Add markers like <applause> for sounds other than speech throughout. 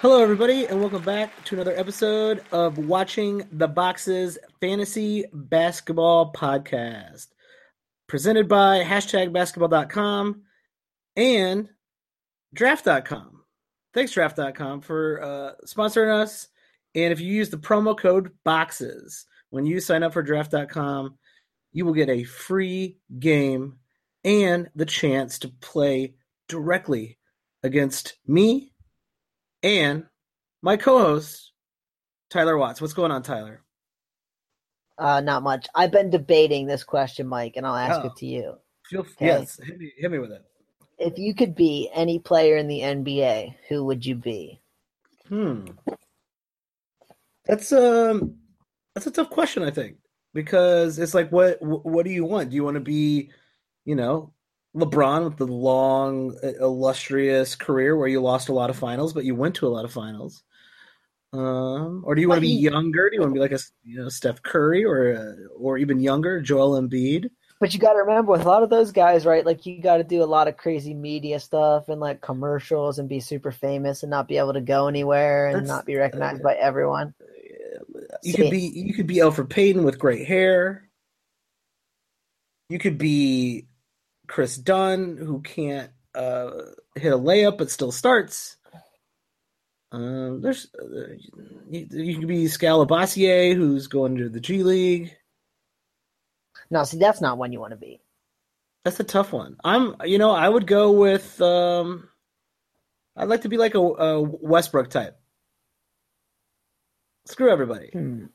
Hello, everybody, and welcome back to another episode of Watching the Boxes Fantasy Basketball Podcast, presented by hashtag basketball.com and draft.com. Thanks, draft.com, for uh, sponsoring us. And if you use the promo code BOXES when you sign up for draft.com, you will get a free game and the chance to play directly against me and my co-host Tyler Watts. What's going on, Tyler? Uh, not much. I've been debating this question, Mike, and I'll ask Oh. it to you. Feel Okay. yes, hit me, hit me with it. If you could be any player in the NBA, who would you be? Hmm. That's um that's a tough question, I think, because it's like what what do you want? Do you want to be, you know, LeBron with the long, uh, illustrious career where you lost a lot of finals, but you went to a lot of finals? Um, or do you want to be you- younger? Do you want to be like a you know Steph Curry or uh, or even younger, Joel Embiid? But you got to remember, with a lot of those guys, right? Like you got to do a lot of crazy media stuff and like commercials and be super famous and not be able to go anywhere and That's- not be recognized by everyone. You See- could be you could be Elfrid Payton with great hair. You could be Kris Dunn who can't uh, hit a layup but still starts. Um, there's uh, you, you could be Skal Labissière who's going to the G League. No, see, that's not one you want to be. That's a tough one. I'm you know I would go with um, I'd like to be like a, a Westbrook type. Screw everybody. Hmm.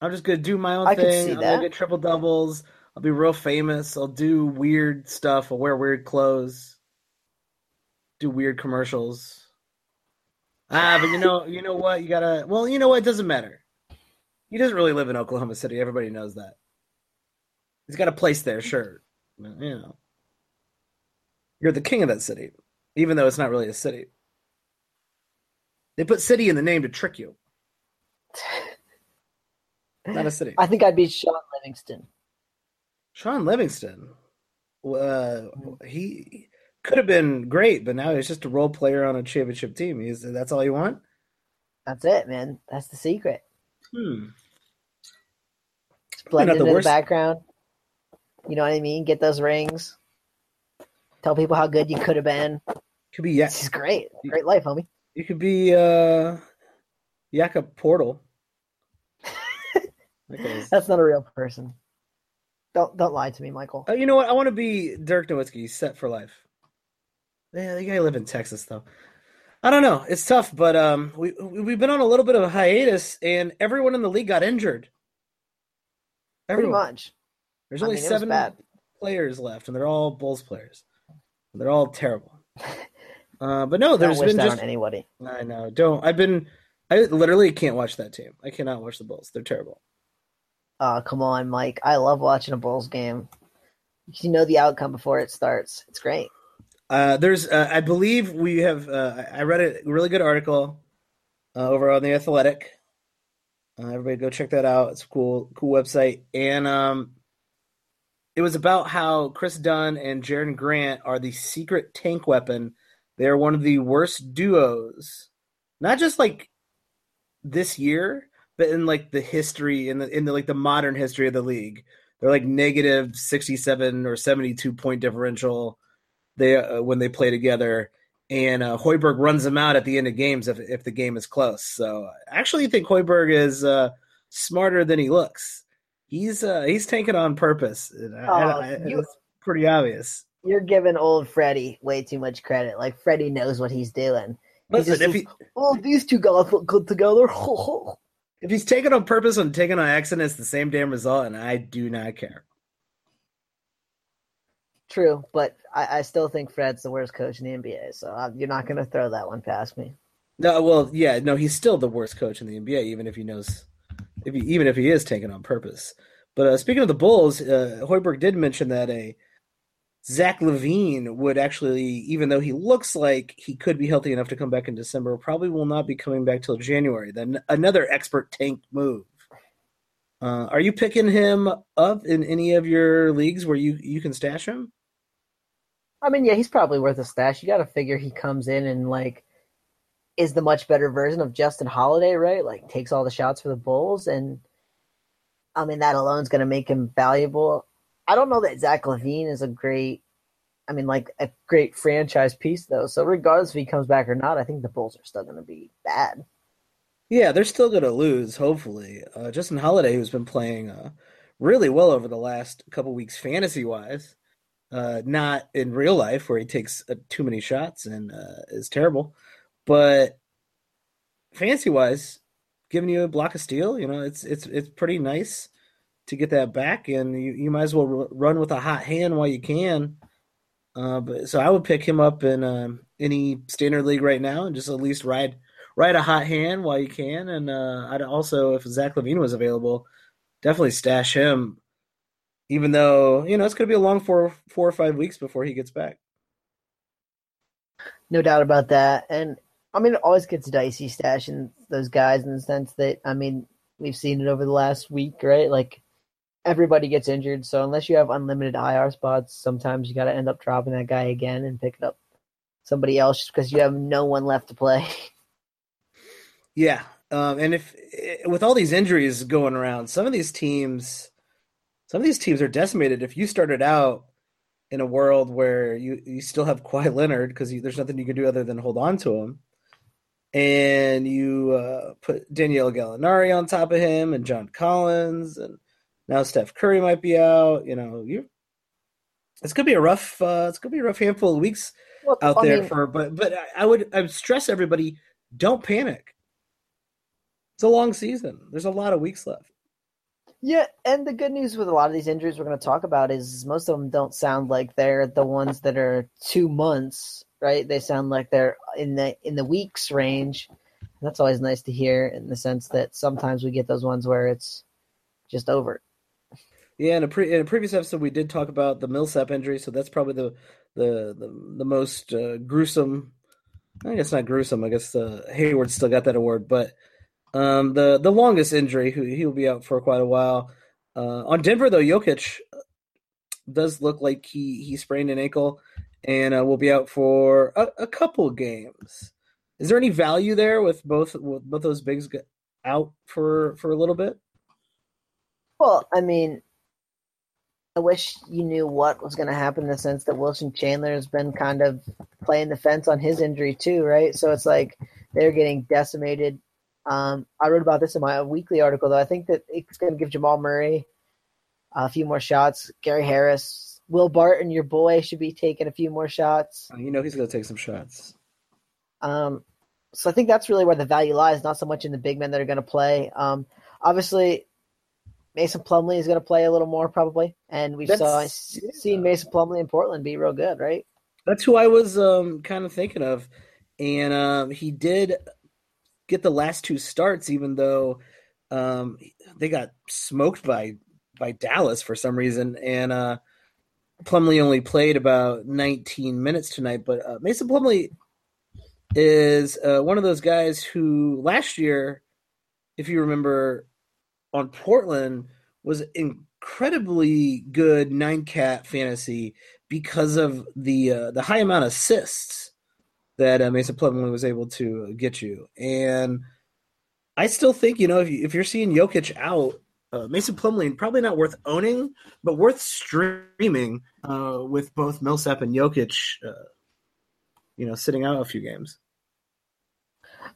I'm just gonna do my own I thing. I'm gonna get triple doubles. I'll be real famous. I'll do weird stuff. I'll wear weird clothes. Do weird commercials. Ah, but you know, you know what? You gotta. Well, you know what? It doesn't matter. He doesn't really live in Oklahoma City. Everybody knows that. He's got a place there, sure. You know, you're the king of that city, even though it's not really a city. They put city in the name to trick you. <laughs> Not a city. I think I'd be Shaun Livingston. Shaun Livingston, uh, he could have been great, but now he's just a role player on a championship team. He's that's all you want. That's it, man. That's the secret. Hmm. Blend not the the background. You know what I mean? Get those rings. Tell people how good you could have been. Could be yeah. This is great. Great life, homie. You could be uh, Jakob Poeltl. <laughs> That That's not a real person. Don't don't lie to me, Michael. Uh, you know what? I want to be Dirk Nowitzki. Set for life. Yeah, the guy live in Texas though. I don't know. It's tough, but um, we we- we've been on a little bit of a hiatus, and everyone in the league got injured. Pretty much. There's I only mean, seven players left, and they're all Bulls players. They're all terrible. <laughs> Uh, but no, there's been just anybody. I know. Don't. I've been. I literally can't watch that team. I cannot watch the Bulls. They're terrible. Oh, come on, Mike. I love watching a Bulls game. You know the outcome before it starts. It's great. Uh, there's, uh, I believe we have. Uh, I read a really good article uh, over on the Athletic. Uh, everybody, go check that out. It's a cool, cool website, and um, it was about how Kris Dunn and Jerian Grant are the secret tank weapon. They are one of the worst duos, not just like this year, but in like the history in the in the like the modern history of the league. They're like negative sixty seven or seventy two point differential. They uh, when they play together, and uh, Hoiberg runs them out at the end of games if if the game is close. So I actually think Hoiberg is uh, smarter than he looks. He's uh, he's tanking on purpose. And Oh, I- you- it's pretty obvious. You're giving old Freddie way too much credit. Like Freddie knows what he's doing. He Listen, just if he oh, these two guys look good together. <laughs> if he's taken on purpose and taken on accident, it's the same damn result, and I do not care. True, but I, I still think Fred's the worst coach in the NBA. So uh, you're not going to throw that one past me. No, well, yeah, no, he's still the worst coach in the NBA, even if he knows, if he, even if he is taken on purpose. But uh, speaking of the Bulls, uh, Hoiberg did mention that a Zach LaVine would actually, even though he looks like he could be healthy enough to come back in December, probably will not be coming back till January. Then another expert tank move. Uh, are you picking him up in any of your leagues where you, you can stash him? I mean, yeah, he's probably worth a stash. You got to figure he comes in and like is the much better version of Justin Holiday, right? Like takes all the shots for the Bulls, and I mean that alone is going to make him valuable. I don't know that Zach LaVine is a great, I mean like a great franchise piece though. So regardless if he comes back or not, I think the Bulls are still going to be bad. Yeah, they're still going to lose. Hopefully, uh, Justin Holiday, who's been playing uh, really well over the last couple weeks, fantasy wise, uh, not in real life where he takes uh, too many shots and uh, is terrible, but fantasy wise, giving you a block of steel, you know, it's it's it's pretty nice to get that back, and you, you might as well run with a hot hand while you can. Uh, but so I would pick him up in um, any standard league right now and just at least ride ride a hot hand while you can. And uh, I'd also, if Zach LaVine was available, definitely stash him. Even though you know it's going to be a long four four or five weeks before he gets back. No doubt about that, and I mean it always gets dicey stashing those guys in the sense that I mean we've seen it over the last week, right? Like everybody gets injured. So unless you have unlimited IR spots, sometimes you got to end up dropping that guy again and picking up somebody else because you have no one left to play. <laughs> Yeah, um, and if eh, with all these injuries going around, some of these teams, some of these teams are decimated. If you started out in a world where you you still have Kawhi Leonard because there's nothing you can do other than hold on to him, and you uh, put Danilo Gallinari on top of him and John Collins and now Steph Curry might be out. You know, you it's gonna be a rough. Uh, it's gonna be a rough handful of weeks well, out I there mean, for. But but I would I would stress everybody: don't panic. It's a long season. There's a lot of weeks left. Yeah, and the good news with a lot of these injuries we're going to talk about is most of them don't sound like they're the ones that are two months, right? They sound like they're in the in the weeks range. That's always nice to hear in the sense that sometimes we get those ones where it's just over. Yeah, in a, pre- in a previous episode, we did talk about the Millsap injury, so that's probably the the the, the most uh, gruesome. I guess not gruesome. I guess uh, Hayward still got that award, but um, the the longest injury, he'll be out for quite a while. Uh, on Denver, though, Jokic does look like he he sprained an ankle and uh, will be out for a, a, couple games. Is there any value there with both with both those bigs out for for a little bit? Well, I mean, I wish you knew what was going to happen in the sense that Wilson Chandler has been kind of playing the fence on his injury too, right? So it's like they're getting decimated. Um, I wrote about this in my weekly article, though. I think that it's going to give Jamal Murray a few more shots. Gary Harris, Will Barton, your boy, should be taking a few more shots. You know he's going to take some shots. Um, so I think that's really where the value lies, not so much in the big men that are going to play. Um, obviously, Mason Plumlee is going to play a little more probably, and we saw yeah. seen Mason Plumlee in Portland be real good, right? That's who I was um, kind of thinking of, and um, he did get the last two starts, even though um, they got smoked by by Dallas for some reason, and uh, Plumlee only played about 19 minutes tonight. But uh, Mason Plumlee is uh, one of those guys who last year, if you remember, on Portland was incredibly good nine cat fantasy because of the uh, the high amount of assists that uh, Mason Plumlee was able to get you. And I still think you know if you, if you're seeing Jokic out, uh, Mason Plumlee probably not worth owning, but worth streaming uh, with both Millsap and Jokic. Uh, you know, sitting out a few games.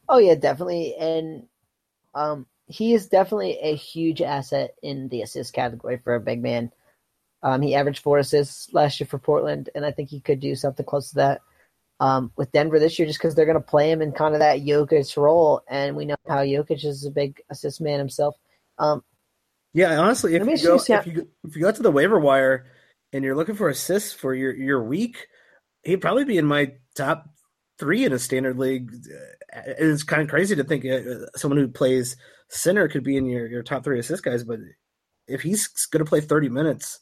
Oh yeah, definitely, and um, he is definitely a huge asset in the assist category for a big man. Um, he averaged four assists last year for Portland, and I think he could do something close to that um, with Denver this year, just because they're going to play him in kind of that Jokic role, and we know how Jokic is a big assist man himself. Um, yeah, honestly, if you, go, if you if you go to the waiver wire and you're looking for assists for your your week, he'd probably be in my top three in a standard league. It's kind of crazy to think uh, someone who plays center could be in your, your top three assist guys, but if he's going to play 30 minutes,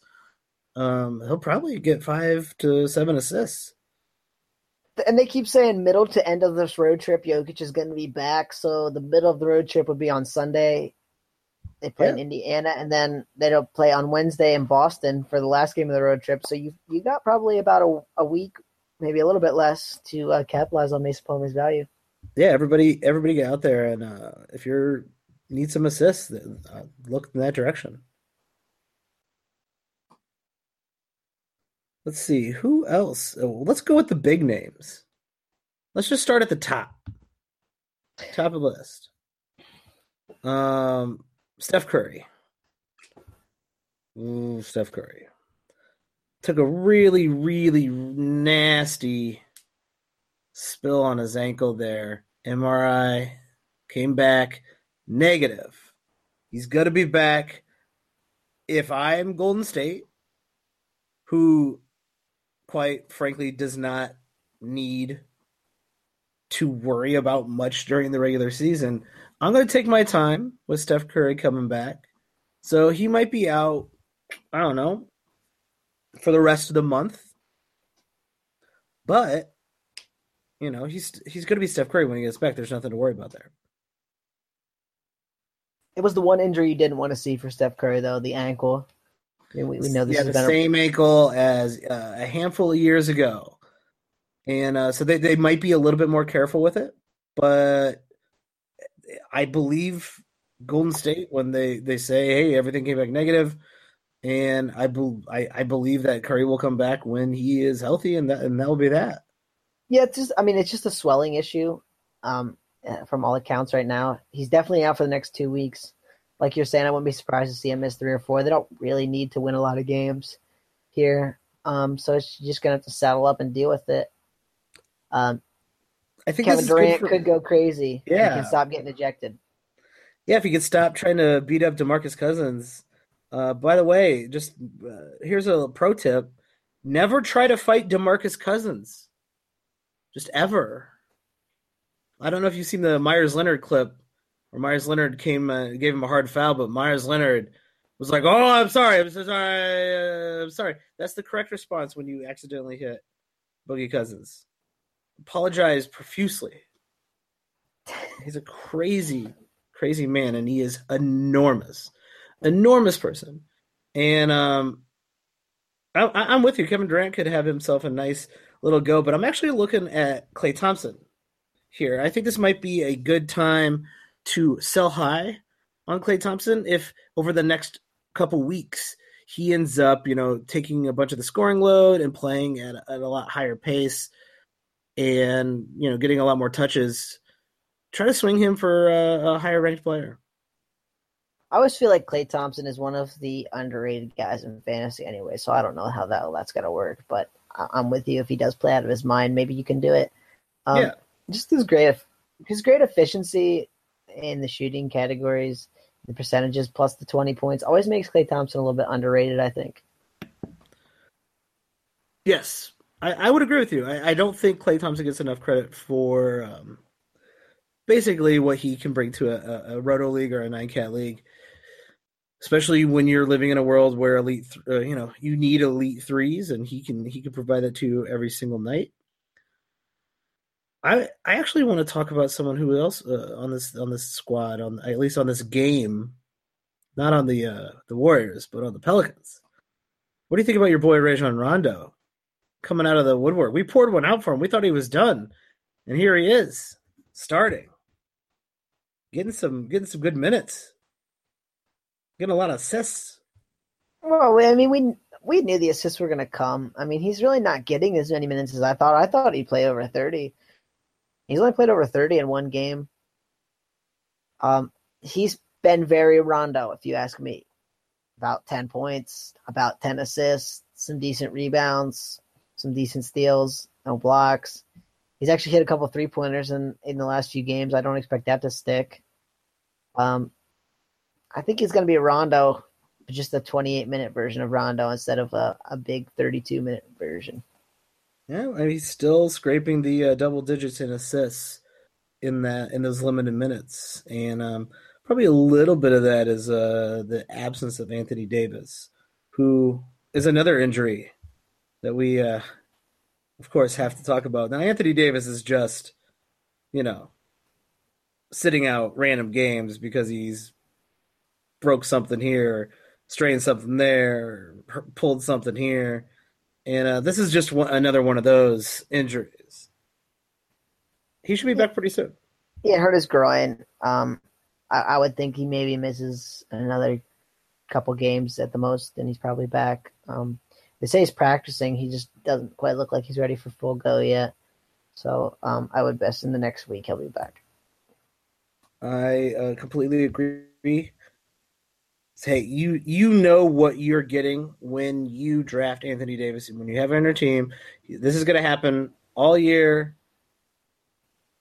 um, he'll probably get five to seven assists. And they keep saying middle to end of this road trip, Jokic is going to be back. So the middle of the road trip would be on Sunday. They play yeah. in Indiana, and then they'll play on Wednesday in Boston for the last game of the road trip. So you you got probably about a, a week, maybe a little bit less, to uh, capitalize on Mason Plumlee's value. yeah, everybody, everybody get out there, and uh, if you're need some assists, uh, look in that direction. Let's see who else. Oh, let's go with the big names. Let's just start at the top. Top of the list. Um, Steph Curry. Ooh, Steph Curry took a really, really nasty spill on his ankle there. MRI came back negative. He's going to be back. If I'm Golden State, who quite frankly does not need to worry about much during the regular season, I'm going to take my time with Steph Curry coming back. So he might be out, I don't know, for the rest of the month. But you know, he's he's going to be Steph Curry when he gets back. There's nothing to worry about there. It was the one injury you didn't want to see for Steph Curry, though the ankle. I mean, we, we know this yeah, is the same a... ankle as uh, a handful of years ago, and uh, so they they might be a little bit more careful with it. But I believe Golden State when they they say, "Hey, everything came back negative," and I, be, I I believe that Curry will come back when he is healthy, and that and that will be that. Yeah, it's just I mean it's just a swelling issue. Um, from all accounts right now, he's definitely out for the next two weeks. Like you're saying, I wouldn't be surprised to see him miss three or four. They don't really need to win a lot of games here, um, so it's just gonna have to saddle up and deal with it. Um, I think Kevin Durant for... could go crazy. Yeah, he can stop getting ejected. Yeah, if he could stop trying to beat up Demarcus Cousins. Uh, by the way, just uh, here's a pro tip: never try to fight Demarcus Cousins just ever. I don't know if you've seen the Meyers Leonard clip where Meyers Leonard came uh, gave him a hard foul, but Meyers Leonard was like, "Oh, I'm sorry, I'm so sorry, uh, I'm sorry." That's the correct response when you accidentally hit Boogie Cousins. Apologize profusely. He's a crazy, crazy man, and he is enormous, enormous person. And um, I, I'm with you. Kevin Durant could have himself a nice little go. But I'm actually looking at Klay Thompson here. I think this might be a good time to sell high on Klay Thompson if over the next couple weeks he ends up, you know, taking a bunch of the scoring load and playing at, at a lot higher pace and, you know, getting a lot more touches. Try to swing him for a, a higher ranked player. I always feel like Klay Thompson is one of the underrated guys in fantasy anyway, so I don't know how that that's gonna work. But I'm with you. If he does play out of his mind, maybe you can do it. Um, yeah. Just his great, his great efficiency in the shooting categories, the percentages plus the 20 points always makes Klay Thompson a little bit underrated. I think. Yes, I, I would agree with you. I, I, don't think Klay Thompson gets enough credit for um, basically what he can bring to a, a, a roto league or a nine cat league especially when you're living in a world where elite, uh, you know, you need elite threes, and he can he can provide that to you every single night. I I actually want to talk about someone who else uh, on this on this squad on at least on this game, not on the uh, the Warriors, but on the Pelicans. What do you think about your boy Rajon Rondo coming out of the woodwork? We poured one out for him. We thought he was done, and here he is starting, getting some getting some good minutes. Getting a lot of assists. Well, I mean, we we knew the assists were going to come. I mean, he's really not getting as many minutes as I thought. I thought he'd play over thirty. He's only played over thirty in one game. Um, he's been very Rondo, if you ask me. About ten points, about ten assists, some decent rebounds, some decent steals, no blocks. He's actually hit a couple three pointers in in the last few games. I don't expect that to stick. Um, I think he's going to be a Rondo, just a 28 minute version of Rondo instead of a, a big 32 minute version. Yeah, he's still scraping the uh, double digits in assists in that in those limited minutes, and um, probably a little bit of that is uh, the absence of Anthony Davis, who is another injury that we, uh, of course, have to talk about. Now, Anthony Davis is just, you know, sitting out random games because he's broke something here, strained something there, pulled something here, and uh, this is just one, another one of those injuries. He should be back pretty soon. Yeah, hurt his groin. Um, I, I would think he maybe misses another couple games at the most, and he's probably back. Um, they say he's practicing. He just doesn't quite look like he's ready for full go yet. So um, I would best in the next week he'll be back. I uh, completely agree. Hey, you you know what you're getting when you draft Anthony Davis and when you have him on your team. This is going to happen all year.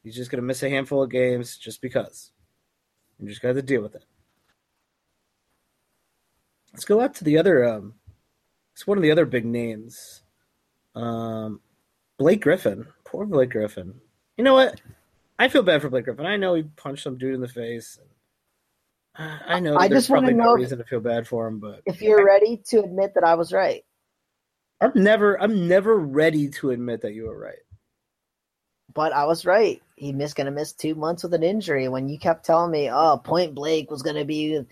He's just going to miss a handful of games just because. You just got to deal with it. Let's go out to the other. Um, it's one of the other big names. Um, Blake Griffin. Poor Blake Griffin. You know what? I feel bad for Blake Griffin. I know he punched some dude in the face. Uh, I know I just want to know no reason to feel bad for him, but if you're ready to admit that I was right, I'm never. I'm never ready to admit that you were right. But I was right. He missed going to miss two months with an injury. When you kept telling me, "Oh, Point Blake was going to be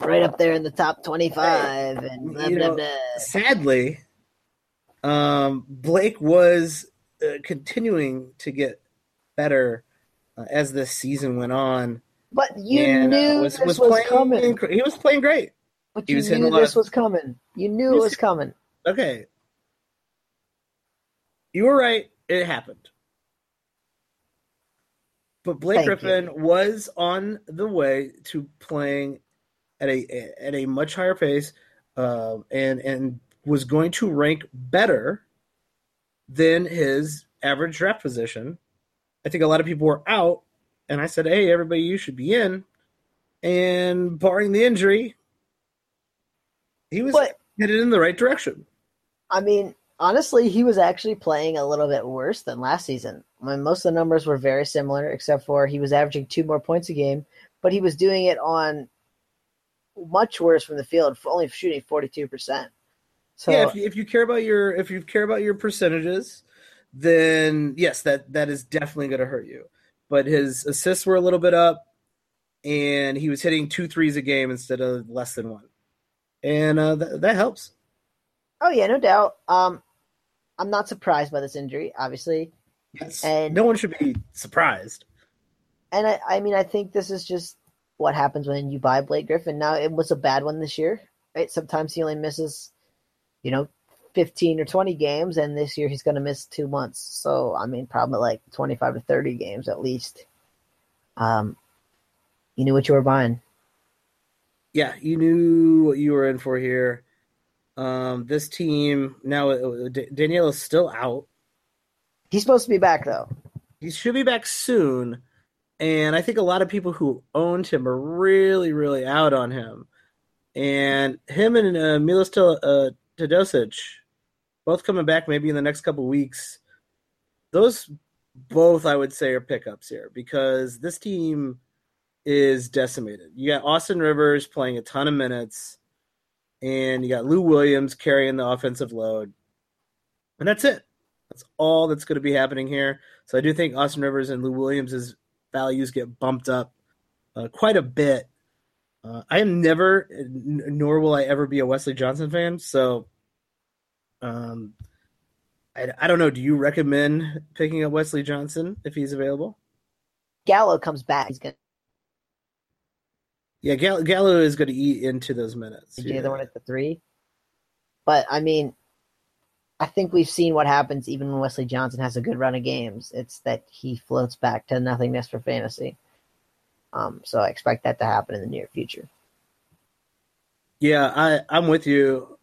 right up there in the top 25 and blah, blah, know, blah. sadly um, blake was uh, continuing to get better uh, as the season went on but you and, uh, knew uh, was, this was, was coming. he was playing great. But he you knew this of, was coming. You knew it was coming. Okay. You were right. It happened. But Blake Thank Griffin you. was on the way to playing at a at a much higher pace, uh, and and was going to rank better than his average draft position. I think a lot of people were out, and I said, "Hey, everybody, you should be in." And barring the injury, he was but, headed in the right direction. I mean, honestly, he was actually playing a little bit worse than last season. I mean, most of the numbers were very similar, except for he was averaging two more points a game, but he was doing it on much worse from the field, for only shooting forty two percent. So yeah, if you, if you care about your if you care about your percentages, then yes, that that is definitely going to hurt you. But his assists were a little bit up, and he was hitting two threes a game instead of less than one, and uh, th- that helps. Oh yeah, no doubt. Um, I'm not surprised by this injury, obviously. Yes, and no one should be surprised. And I, I mean, I think this is just what happens when you buy Blake Griffin. Now it was a bad one this year, right? Sometimes he only misses, you know, fifteen or twenty games, and this year he's going to miss two months. So I mean, probably like twenty-five to thirty games at least. Um, you knew what you were buying. Yeah, you knew what you were in for here. Um, this team now, uh, Daniel is still out. He's supposed to be back though. He should be back soon. And I think a lot of people who owned him are really, really out on him. And him and uh, Milos uh, Teodosic, both coming back maybe in the next couple weeks. Those both, I would say, are pickups here because this team is decimated. You got Austin Rivers playing a ton of minutes, and you got Lou Williams carrying the offensive load. And that's it. That's all that's going to be happening here. So I do think Austin Rivers and Lou Williams values get bumped up uh, quite a bit. Uh, I am never, n- nor will I ever be a Wesley Johnson fan. So, um, I, I don't know. Do you recommend picking up Wesley Johnson if he's available? Gallo comes back. He's gonna. Yeah, Gallo, Gallo is going to eat into those minutes. The yeah. other one at the three, but I mean, I think we've seen what happens even when Wesley Johnson has a good run of games. It's that he floats back to nothingness for fantasy. Um, so I expect that to happen in the near future. Yeah, I, I'm with you.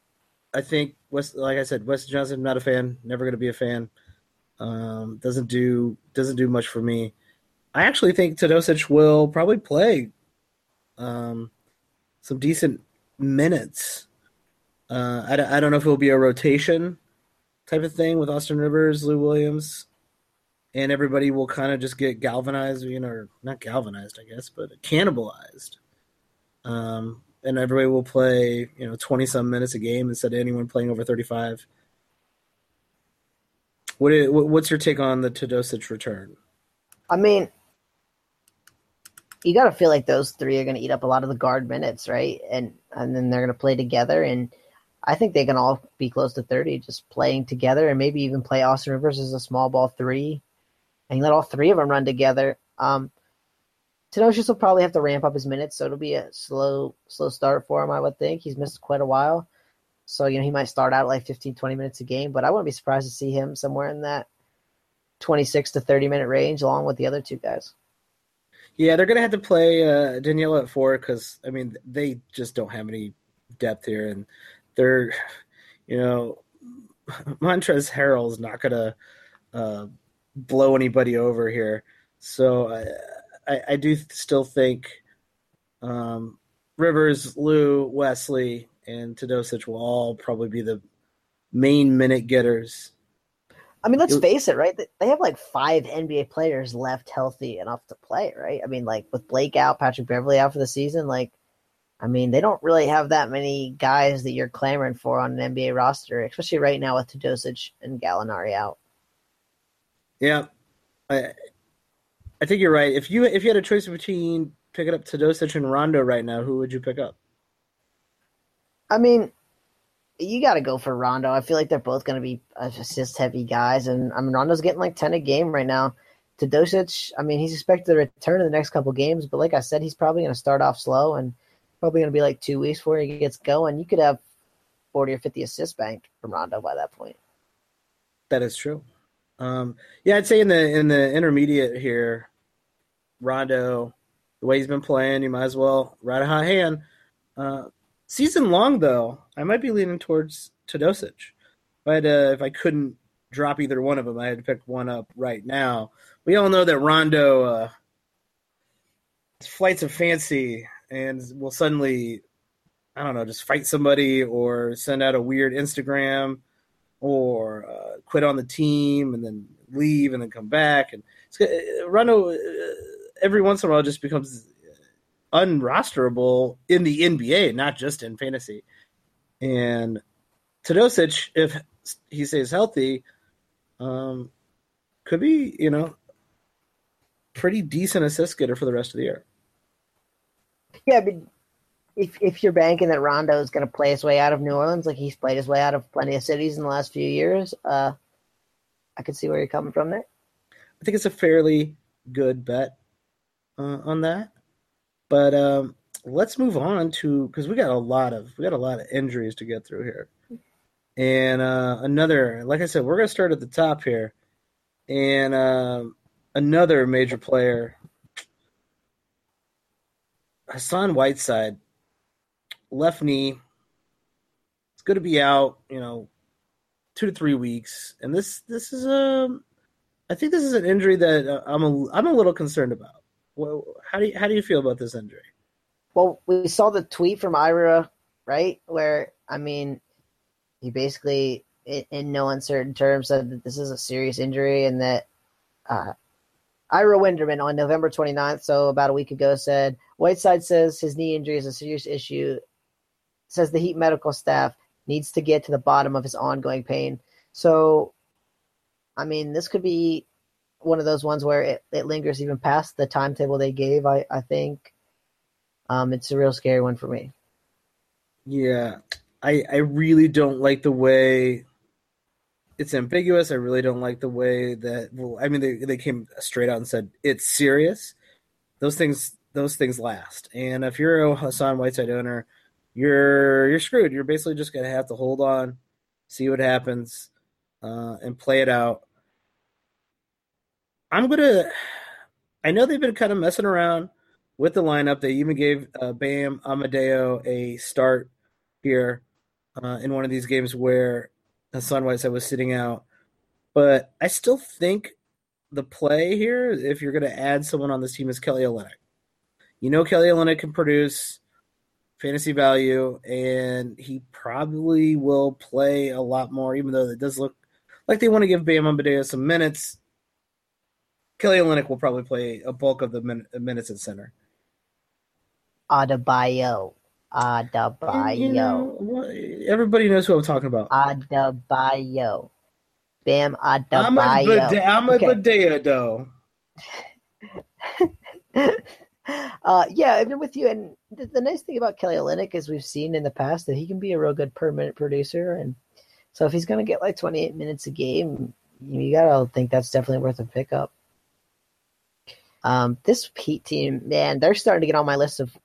I think West, like I said, Wesley Johnson, not a fan, never going to be a fan. Um, doesn't do doesn't do much for me. I actually think Teodosic will probably play um, some decent minutes. Uh, I, I don't know if it will be a rotation type of thing with Austin Rivers, Lou Williams, and everybody will kind of just get galvanized, you know, or not galvanized, I guess, but cannibalized. Um, and everybody will play, you know, twenty some minutes a game instead of anyone playing over thirty five. What is, what's your take on the Teodosic return? I mean, you got to feel like those three are going to eat up a lot of the guard minutes, right? And and then they're going to play together and I think they can all be close to 30 just playing together and maybe even play Austin Rivers as a small ball three and let all three of them run together. Um, will probably have to ramp up his minutes, so it'll be a slow slow start for him. I would think he's missed quite a while, so you know he might start out like 15, 20 minutes a game. But I wouldn't be surprised to see him somewhere in that twenty six to thirty minute range, along with the other two guys. Yeah, they're gonna have to play uh, Danilo at four because I mean they just don't have any depth here, and they're you know Montrezl Harrell's not gonna uh, blow anybody over here. So I, I, I do still think um, Rivers, Lou, Wesley, and Teodosic will all probably be the main minute getters. I mean, let's face it, right? They have like five NBA players left healthy enough to play, right? I mean, like with Blake out, Patrick Beverley out for the season, like, I mean, they don't really have that many guys that you're clamoring for on an NBA roster, especially right now with Teodosic and Gallinari out. Yeah, I I think you're right. If you if you had a choice between picking up Teodosic and Rondo right now, who would you pick up? I mean, you got to go for Rondo. I feel like they're both going to be uh, assist heavy guys, and I mean Rondo's getting like ten a game right now. Teodosic, I mean, he's expected to return in the next couple games, but like I said, he's probably going to start off slow and probably going to be like two weeks before he gets going. You could have forty or fifty assists banked from Rondo by that point. That is true. Um, yeah, I'd say in the in the intermediate here, Rondo, the way he's been playing, you might as well ride a hot hand. Uh, season long though, I might be leaning towards Teodosic. But uh, if I couldn't drop either one of them, I had to pick one up right now. We all know that Rondo uh, flights of fancy and will suddenly, I don't know, just fight somebody or send out a weird Instagram or uh, quit on the team and then leave and then come back. And uh, Rondo uh, every once in a while just becomes unrosterable in the NBA, not just in fantasy. And Teodosic, if he stays healthy, um, could be you know pretty decent assist getter for the rest of the year. Yeah, but if if you're banking that Rondo is going to play his way out of New Orleans, like he's played his way out of plenty of cities in the last few years, uh, I could see where you're coming from there. I think it's a fairly good bet uh, on that. But um, let's move on to because we got a lot of we got a lot of injuries to get through here, and uh, another like I said, we're gonna start at the top here, and uh, another major player, Hassan Whiteside left knee. It's going to be out, you know, two to three weeks, and this this is a, I think this is an injury that uh, I'm a I'm a little concerned about. Well, how do you how do you feel about this injury? Well, we saw the tweet from Ira, right? Where I mean, he basically, in, in no uncertain terms, said that this is a serious injury and that uh, Ira Winderman on November 29th, so about a week ago, said Whiteside says his knee injury is a serious issue says the Heat medical staff needs to get to the bottom of his ongoing pain. So, I mean, this could be one of those ones where it, it lingers even past the timetable they gave. I, I think um, it's a real scary one for me. Yeah, I I really don't like the way it's ambiguous. I really don't like the way that. Well, I mean, they they came straight out and said it's serious. Those things those things last. And if you're a Hassan Whiteside owner, you're you're screwed. You're basically just gonna have to hold on, see what happens, uh, and play it out. I'm gonna. I know they've been kind of messing around with the lineup. They even gave uh, Bam Amadeo a start here uh, in one of these games where Hassan Whiteside was sitting out. But I still think the play here, if you're going to add someone on this team, is Kelly Olynyk. You know Kelly Olynyk can produce fantasy value, and he probably will play a lot more, even though it does look like they want to give Bam Adebayo some minutes. Kelly Olynyk will probably play a bulk of the min- minutes at center. Adebayo. Adebayo. You know, everybody knows who I'm talking about. Adebayo. Bam Adebayo. I'm a, Badea, though. <laughs> uh, yeah, I've been with you. And the, the, nice thing about Kelly Olynyk is we've seen in the past that he can be a real good per minute producer. And so if he's going to get like 28 minutes a game, you, you got to think that's definitely worth a pickup. Um, this Heat team, man, they're starting to get on my list of.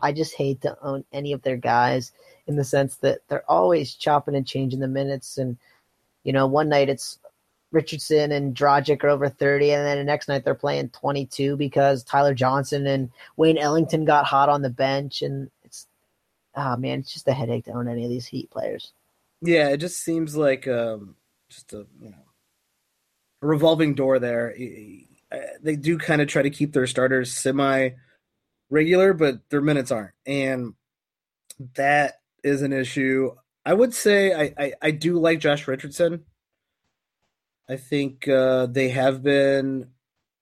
I just hate to own any of their guys in the sense that they're always chopping and changing the minutes. And, you know, one night it's Richardson and Dragic are over 30, and then the next night they're playing 22 because Tyler Johnson and Wayne Ellington got hot on the bench. And it's, oh man, it's just a headache to own any of these Heat players. Yeah, it just seems like um, just a, you know, a revolving door there. They do kind of try to keep their starters semi regular, but their minutes aren't. And that is an issue. I would say I, I, I do like Josh Richardson. I think uh, they have been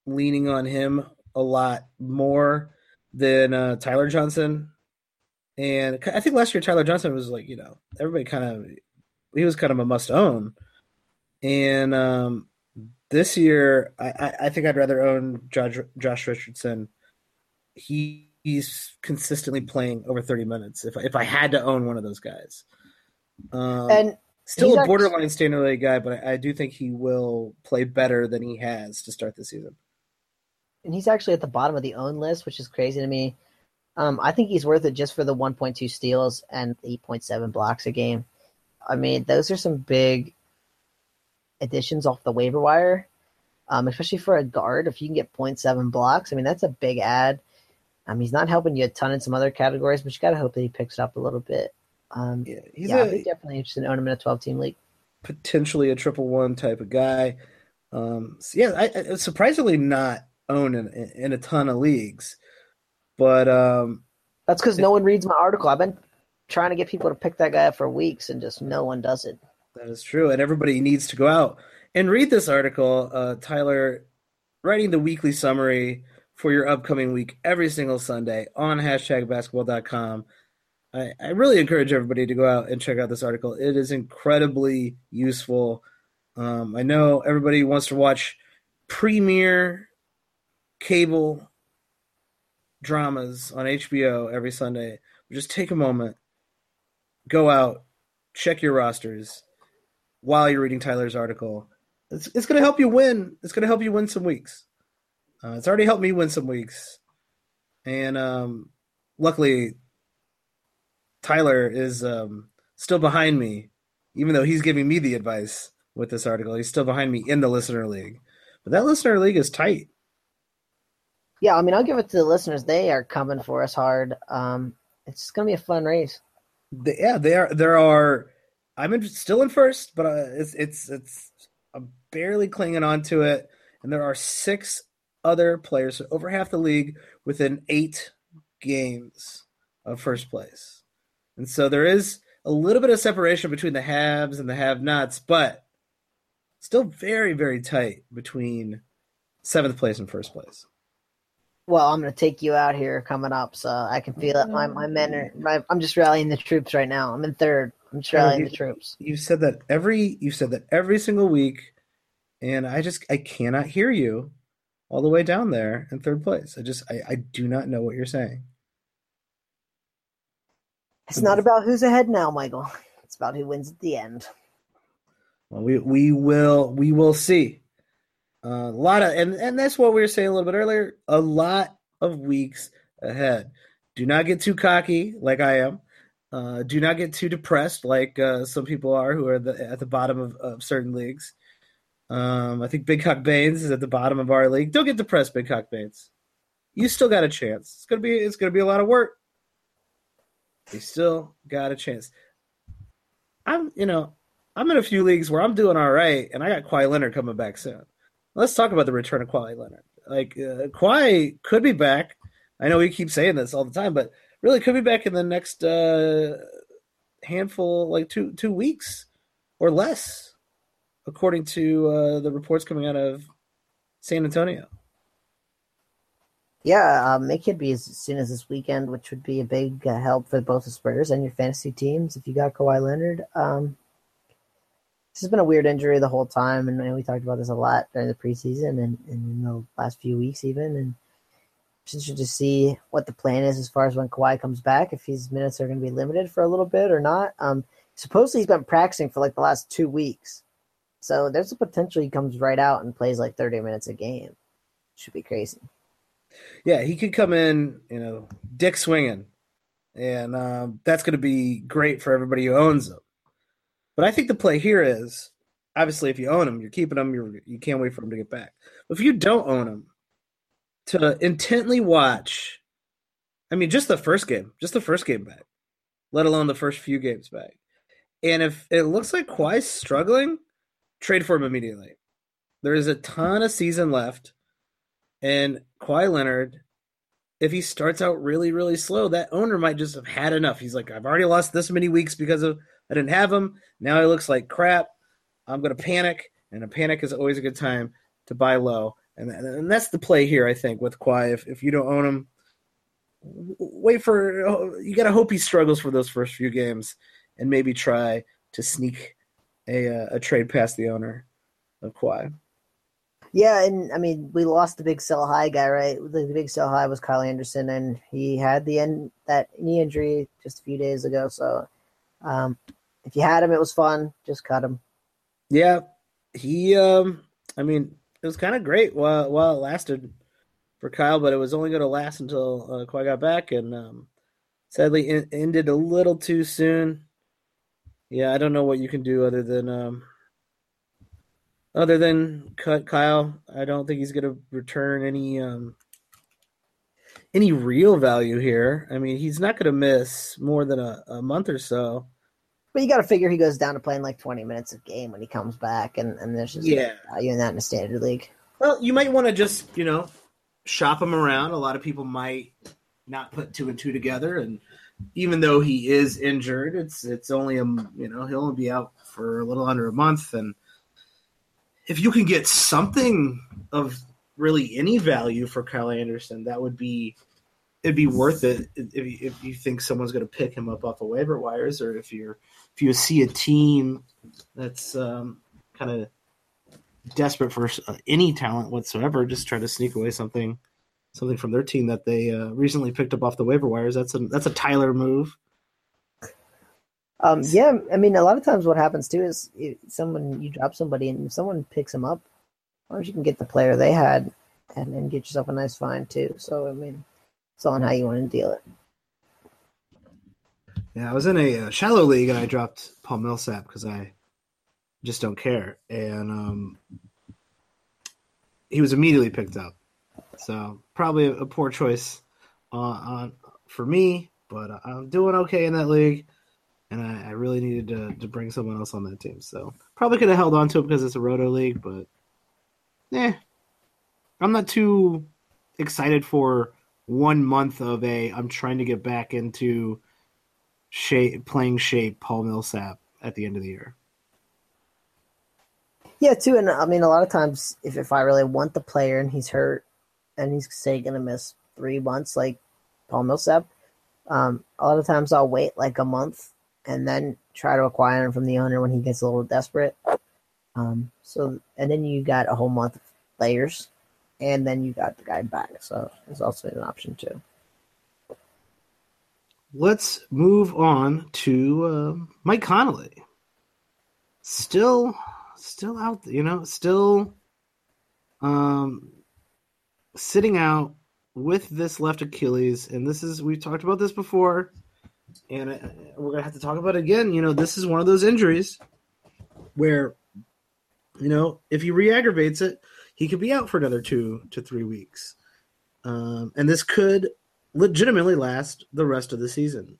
leaning on him a lot more than uh, Tyler Johnson. And I think last year Tyler Johnson was like, you know, everybody kind of he was kind of a must own. And um, this year, I, I, think I'd rather own Josh, Josh Richardson. He, he's consistently playing over 30 minutes. If if I had to own one of those guys, um, and Still a borderline actually, standard guy, but I, I, do think he will play better than he has to start the season. And he's actually at the bottom of the own list, which is crazy to me. Um, I think he's worth it just for the 1.2 steals and 8.7 blocks a game. I mean, those are some big additions off the waiver wire, um, especially for a guard. If you can get 0.7 blocks, I mean, that's a big ad. Um, he's not helping you a ton in some other categories, but you got to hope that he picks it up a little bit. Um, yeah, he's yeah, a, definitely interested in owning him in a 12 team league. Potentially a triple one type of guy. Um, so yeah, I, I, surprisingly not owned in, in, a ton of leagues, but um, that's because no one reads my article. I've been trying to get people to pick that guy up for weeks, and just no one does it. That is true, and everybody needs to go out and read this article. Uh, Tyler writing the weekly summary for your upcoming week every single Sunday on hashtag basketball.com. I, I really encourage everybody to go out and check out this article. It is incredibly useful. Um, I know everybody wants to watch premier cable dramas on HBO every Sunday. Just take a moment, go out, check your rosters while you're reading Tyler's article. It's, it's going to help you win. It's going to help you win some weeks. Uh, it's already helped me win some weeks. And um, luckily, Tyler is um, still behind me, even though he's giving me the advice with this article. He's still behind me in the listener league, but that listener league is tight. Yeah, I mean, I'll give it to the listeners. They are coming for us hard. Um, it's going to be a fun race. The, yeah, they are. There are. I'm in, still in first, but uh, it's it's it's. I'm barely clinging on to it, and there are six other players, so over half the league, within eight games of first place. And so there is a little bit of separation between the haves and the have nots, but still very, very tight between seventh place and first place. Well, I'm going to take you out here coming up, so I can feel it. My my mm. men are. My, I'm just rallying the troops right now. I'm in third. I'm just rallying you, the troops. You said that every. You said that every single week, and I just I cannot hear you all the way down there in third place. I just I, I do not know what you're saying. It's not about who's ahead now, Michael. <laughs> It's about who wins at the end. Well, we we will we will see. Uh, a lot of and and that's what we were saying a little bit earlier. A lot of weeks ahead. Do not get too cocky like I am. Uh, do not get too depressed like uh, some people are who are the, at the bottom of, of certain leagues. Um, I think Big Cock Baines is at the bottom of our league. Don't get depressed, Big Cock Baines. You still got a chance. It's gonna be it's gonna be a lot of work. They still got a chance. I'm, you know, I'm in a few leagues where I'm doing all right, and I got Kawhi Leonard coming back soon. Let's talk about the return of Kawhi Leonard. Like uh, Kawhi could be back. I know we keep saying this all the time, but really could be back in the next uh, handful, like two two weeks or less, according to uh, the reports coming out of San Antonio. Yeah, um, it could be as soon as this weekend, which would be a big uh, help for both the Spurs and your fantasy teams if you got Kawhi Leonard. Um, this has been a weird injury the whole time, and we talked about this a lot during the preseason and, and in the last few weeks, even. And just interested to see what the plan is as far as when Kawhi comes back, if his minutes are going to be limited for a little bit or not. Um, supposedly he's been practicing for like the last two weeks, so there's a potential he comes right out and plays like 30 minutes a game. should be crazy. Yeah, he could come in, you know, dick swinging, and um, that's going to be great for everybody who owns him. But I think the play here is obviously if you own him, you're keeping him. You're, you can't wait for him to get back. If you don't own him, to intently watch, I mean, just the first game, just the first game back, let alone the first few games back. And if it looks like Kawhi's struggling, trade for him immediately. There is a ton of season left, and Kawhi Leonard, if he starts out really, really slow, that owner might just have had enough. He's like, I've already lost this many weeks because of I didn't have him. Now he looks like crap. I'm to panic, and a panic is always a good time to buy low. And, and that's the play here, I think, with Kawhi. If, if you don't own him, wait for you got to hope he struggles for those first few games, and maybe try to sneak a uh, a trade past the owner of Kawhi. Yeah, and I mean, we lost the big sell high guy, right? The, big sell high was Kyle Anderson, and he had the end that knee injury just a few days ago. So, um, if you had him, it was fun. Just cut him. Yeah, he. Um, I mean, it was kind of great while while it lasted for Kyle, but it was only going to last until uh, Kawhi got back, and um, sadly ended a little too soon. Yeah, I don't know what you can do other than um, other than cut Kyle. I don't think he's going to return any um, any real value here. I mean, he's not going to miss more than a, a month or so. But you got to figure he goes down to playing like 20 minutes a game when he comes back, and, and there's just yeah. value in that in a standard league. Well, you might want to just, you know, shop him around. A lot of people might not put two and two together, and even though he is injured, it's it's only a you know he'll only be out for a little under a month, and if you can get something of really any value for Kyle Anderson, that would be it'd be worth it if you, if you think someone's going to pick him up off the waiver wires, or if you're if you see a team that's um, kind of desperate for uh, any talent whatsoever, just try to sneak away something something from their team that they uh, recently picked up off the waiver wires. That's a that's a Tyler move. Um, yeah, I mean, a lot of times what happens too is someone you drop somebody and someone picks them up, or you can get the player they had and then get yourself a nice find too. So I mean, it's on how you want to deal it. Yeah, I was in a, uh, shallow league and I dropped Paul Millsap because I just don't care, and um, he was immediately picked up. So probably a, poor choice uh, on for me, but I'm doing okay in that league, and I, I, really needed to, to bring someone else on that team. So probably could have held on to it because it's a roto league, but yeah, I'm not too excited for one month of a I'm trying to get back into shape, playing shape Paul Millsap at the end of the year. Yeah, too, and I mean a lot of times if if I really want the player and he's hurt and he's say gonna miss three months like Paul Millsap, um, a lot of times I'll wait like a month and then try to acquire him from the owner when he gets a little desperate. Um, so and then you got a whole month of players, and then you got the guy back. So it's also an option too let's move on to uh, Mike Conley. Still, still out. You know, still, um, sitting out with this left Achilles, and this is we've talked about this before, and uh, we're gonna have to talk about it again. You know, this is one of those injuries where, you know, if he re-aggravates it, he could be out for another two to three weeks, um, and this could legitimately last the rest of the season.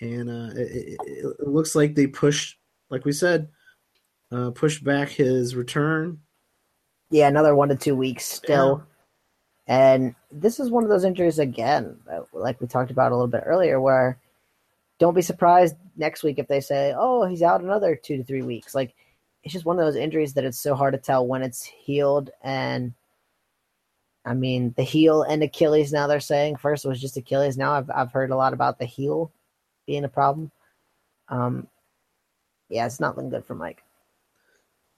And uh, it, it, looks like they pushed, like we said, uh, pushed back his return. Yeah, another one to two weeks still. Yeah. And this is one of those injuries again, like we talked about a little bit earlier, where don't be surprised next week if they say, "Oh, he's out another two to three weeks." Like it's just one of those injuries that it's so hard to tell when it's healed and I mean, the heel and Achilles. Now they're saying first was just Achilles. Now I've I've heard a lot about the heel being a problem. Um, yeah, it's not looking good for Mike.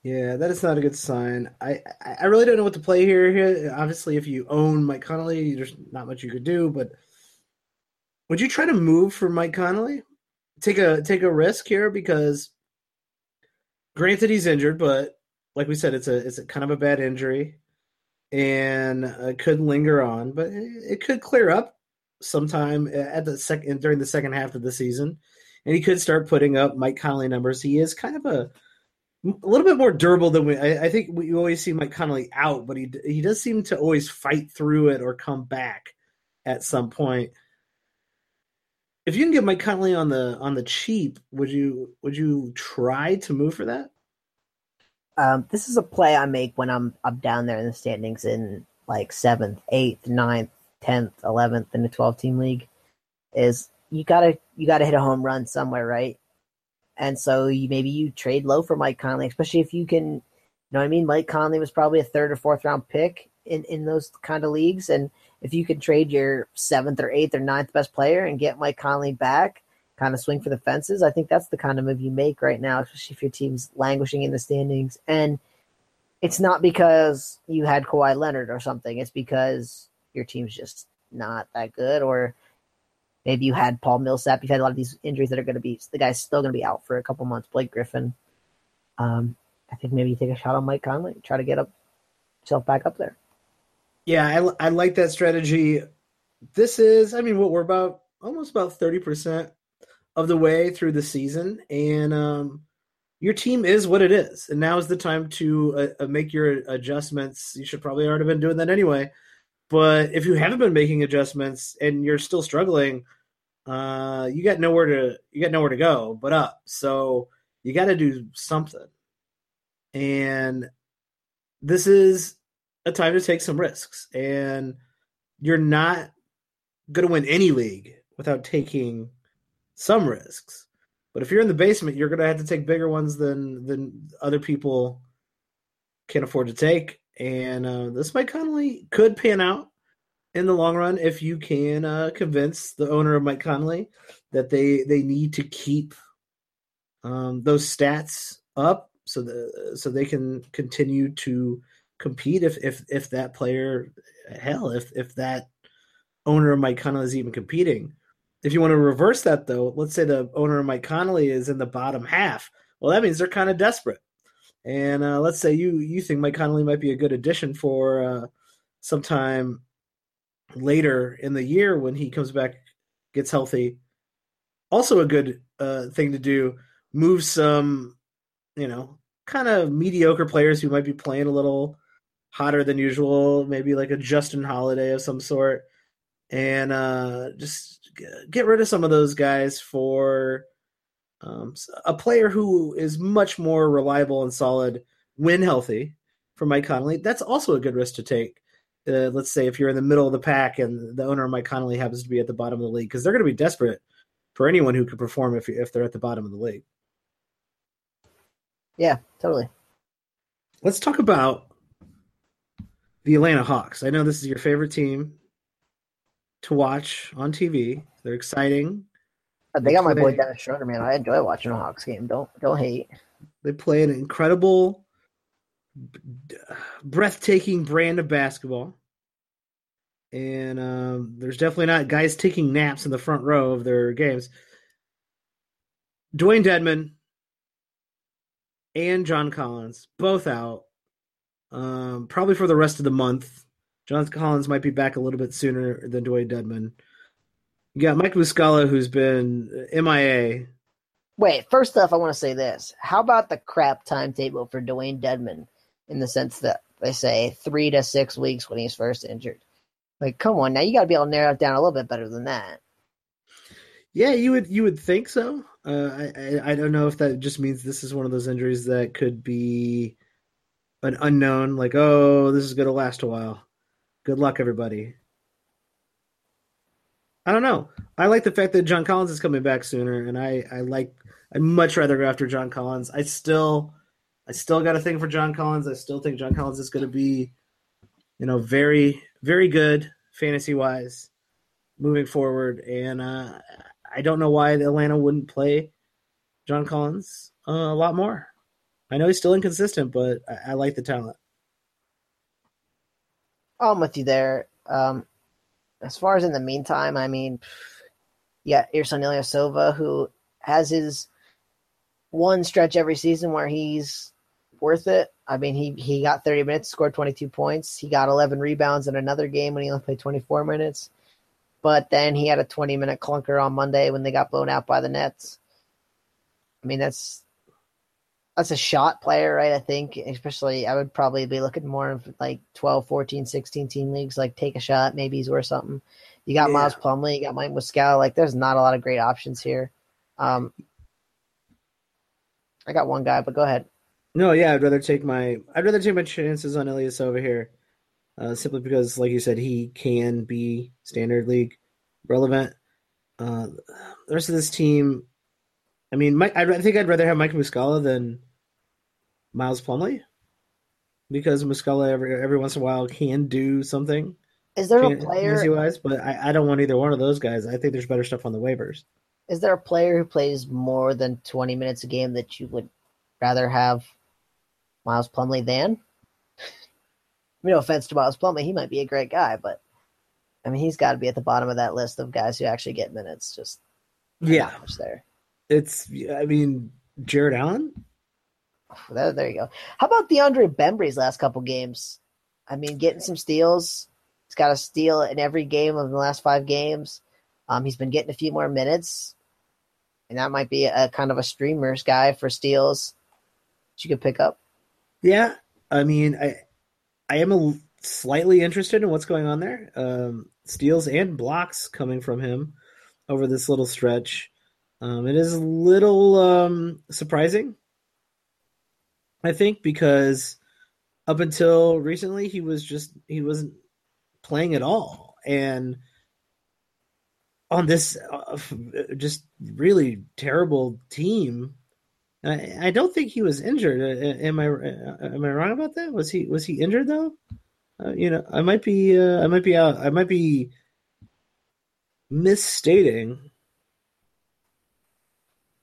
Yeah, that is not a good sign. I I really don't know what to play here. Here, obviously, if you own Mike Conley, there's not much you could do. But would you try to move for Mike Conley? Take a take a risk here because, granted, he's injured, but like we said, it's a it's a kind of a bad injury and uh, could linger on, but it could clear up sometime at the second during the second half of the season, and he could start putting up Mike Conley numbers. He is kind of a a little bit more durable than we. I, I think we always see Mike Conley out, but he he does seem to always fight through it or come back at some point. If you can get Mike Conley on the on the cheap, would you would you try to move for that? Um, this is a play I make when I'm up down there in the standings in like seventh, eighth, ninth, tenth, eleventh in the twelve team league. Is you gotta you gotta hit a home run somewhere, right? And so you maybe you trade low for Mike Conley, especially if you can. You know what I mean? Mike Conley was probably a third or fourth round pick in in those kind of leagues, and if you can trade your seventh or eighth or ninth best player and get Mike Conley back, kind of swing for the fences, I think that's the kind of move you make right now, especially if your team's languishing in the standings. And it's not because you had Kawhi Leonard or something. It's because your team's just not that good, or maybe you had Paul Millsap. You've had a lot of these injuries that are going to be the guy's still going to be out for a couple months. Blake Griffin. Um, I think maybe you take a shot on Mike Conley, try to get up yourself back up there. Yeah, I, I like that strategy. This is, I mean, what we're about almost about thirty percent of the way through the season, and um, your team is what it is. And now is the time to uh, uh, make your adjustments. You should probably already been doing that anyway. But if you haven't been making adjustments and you're still struggling, uh, you got nowhere to you got nowhere to go but up. So you got to do something. And this is a time to take some risks. And you're not going to win any league without taking some risks. But if you're in the basement, you're going to have to take bigger ones than than other people can afford to take. And uh, this Mike Conley could pan out in the long run if you can uh, convince the owner of Mike Conley that they they need to keep um, those stats up so the so they can continue to compete if if if that player hell if if that owner of Mike Conley is even competing if you want to reverse that, though, let's say the owner of Mike Conley is in the bottom half. Well, that means they're kind of desperate. And uh, let's say you you think Mike Conley might be a good addition for uh, sometime later in the year when he comes back, gets healthy. Also, a good uh, thing to do: move some, you know, kind of mediocre players who might be playing a little hotter than usual, maybe like a Justin Holiday of some sort, and uh, just get rid of some of those guys for um, a player who is much more reliable and solid when healthy for Mike Conley. That's also a good risk to take. Uh, let's say if you're in the middle of the pack and the owner of Mike Conley happens to be at the bottom of the league, because they're going to be desperate for anyone who could perform if if they're at the bottom of the league. Yeah, totally. Let's talk about the Atlanta Hawks. I know this is your favorite team to watch on TV. They're exciting. They got my boy Dennis Schroeder, man. I enjoy watching a Hawks game. Don't don't hate. They play an incredible, breathtaking brand of basketball, and um, there's definitely not guys taking naps in the front row of their games. Dewayne Dedmon and John Collins both out, um, probably for the rest of the month. John Collins might be back a little bit sooner than Dewayne Dedmon. You got Mike Muscala, who's been MIA. Wait, first off, I want to say this. How about the crap timetable for Dewayne Dedmon in the sense that they say three to six weeks when he's first injured? Like, come on, now you got to be able to narrow it down a little bit better than that. Yeah, you would you would think so. Uh, I, I I don't know if that just means this is one of those injuries that could be an unknown. Like, oh, this is going to last a while. Good luck, everybody. I don't know. I like the fact that John Collins is coming back sooner, and I I like I'd much rather go after John Collins. I still I still got a thing for John Collins. I still think John Collins is going to be, you know, very very good fantasy wise moving forward, and uh, I don't know why Atlanta wouldn't play John Collins uh, a lot more. I know he's still inconsistent, but I, I like the talent. I'm with you there. Um, as far as in the meantime, I mean, yeah, Ersan Ilyasova, who has his one stretch every season where he's worth it. I mean, he he got 30 minutes, scored 22 points. He got 11 rebounds in another game when he only played 24 minutes. But then he had a 20 minute clunker on Monday when they got blown out by the Nets. I mean, that's that's a shot player, right? I think, especially, I would probably be looking more of like 12, 14, 16 team leagues. Like, take a shot, maybe he's worth something. You got yeah. Miles Plumlee, you got Mike Muscala. Like, there's not a lot of great options here. Um, I got one guy, but go ahead. No, yeah, I'd rather take my I'd rather take my chances on Ilyasova here, uh, simply because, like you said, he can be standard league relevant. Uh, the rest of this team, I mean, Mike, I think I'd rather have Mike Muscala than Miles Plumlee because Muscala every every once in a while can do something. Is there a player wise? But I, I don't want either one of those guys. I think there's better stuff on the waivers. Is there a player who plays more than 20 minutes a game that you would rather have Miles Plumlee than? I <laughs> mean, no offense to Miles Plumlee, he might be a great guy, but I mean, he's got to be at the bottom of that list of guys who actually get minutes. Just yeah, much there. It's, I mean, Jarrett Allen. There, there you go. How about DeAndre Bembry's last couple games? I mean, getting some steals. He's got a steal in every game of the last five games. Um, he's been getting a few more minutes, and that might be a kind of a streamers guy for steals that you could pick up. Yeah, I mean, I I am a slightly interested in what's going on there. Um, steals and blocks coming from him over this little stretch. Um, it is a little um, surprising, I think, because up until recently he was just he wasn't playing at all, and on this uh, just really terrible team. I, I, don't think he was injured. Uh, uh, am I am I wrong about that? Was he was he injured though? Uh, you know, I might be uh, I might be out. I might be misstating.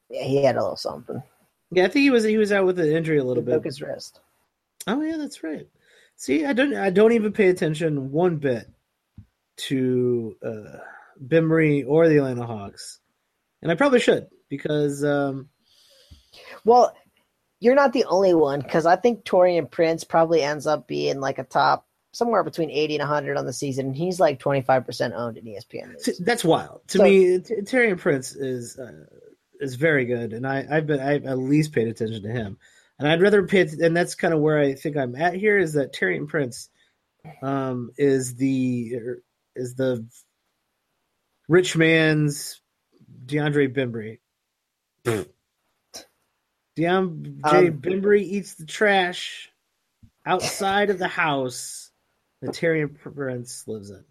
Yeah, he had a little something. Yeah, I think he was he was out with an injury a little he bit. Broke his wrist. Oh yeah, that's right. See, I don't I don't even pay attention one bit to uh, Bembry or the Atlanta Hawks, and I probably should because. Um, well, you're not the only one because I think Taurean Prince probably ends up being like a top somewhere between 80 and 100 on the season, and he's like 25% owned in ESPN. That's wild to so, me. Taurean Prince is uh, is very good, and I I've been I've at least paid attention to him, and I'd rather pay. And that's kind of where I think I'm at here is that Taurean Prince um, is the is the rich man's DeAndre Bembry. <laughs> DeAndre um, Bembry eats the trash outside of the house that Taurean Prince lives in.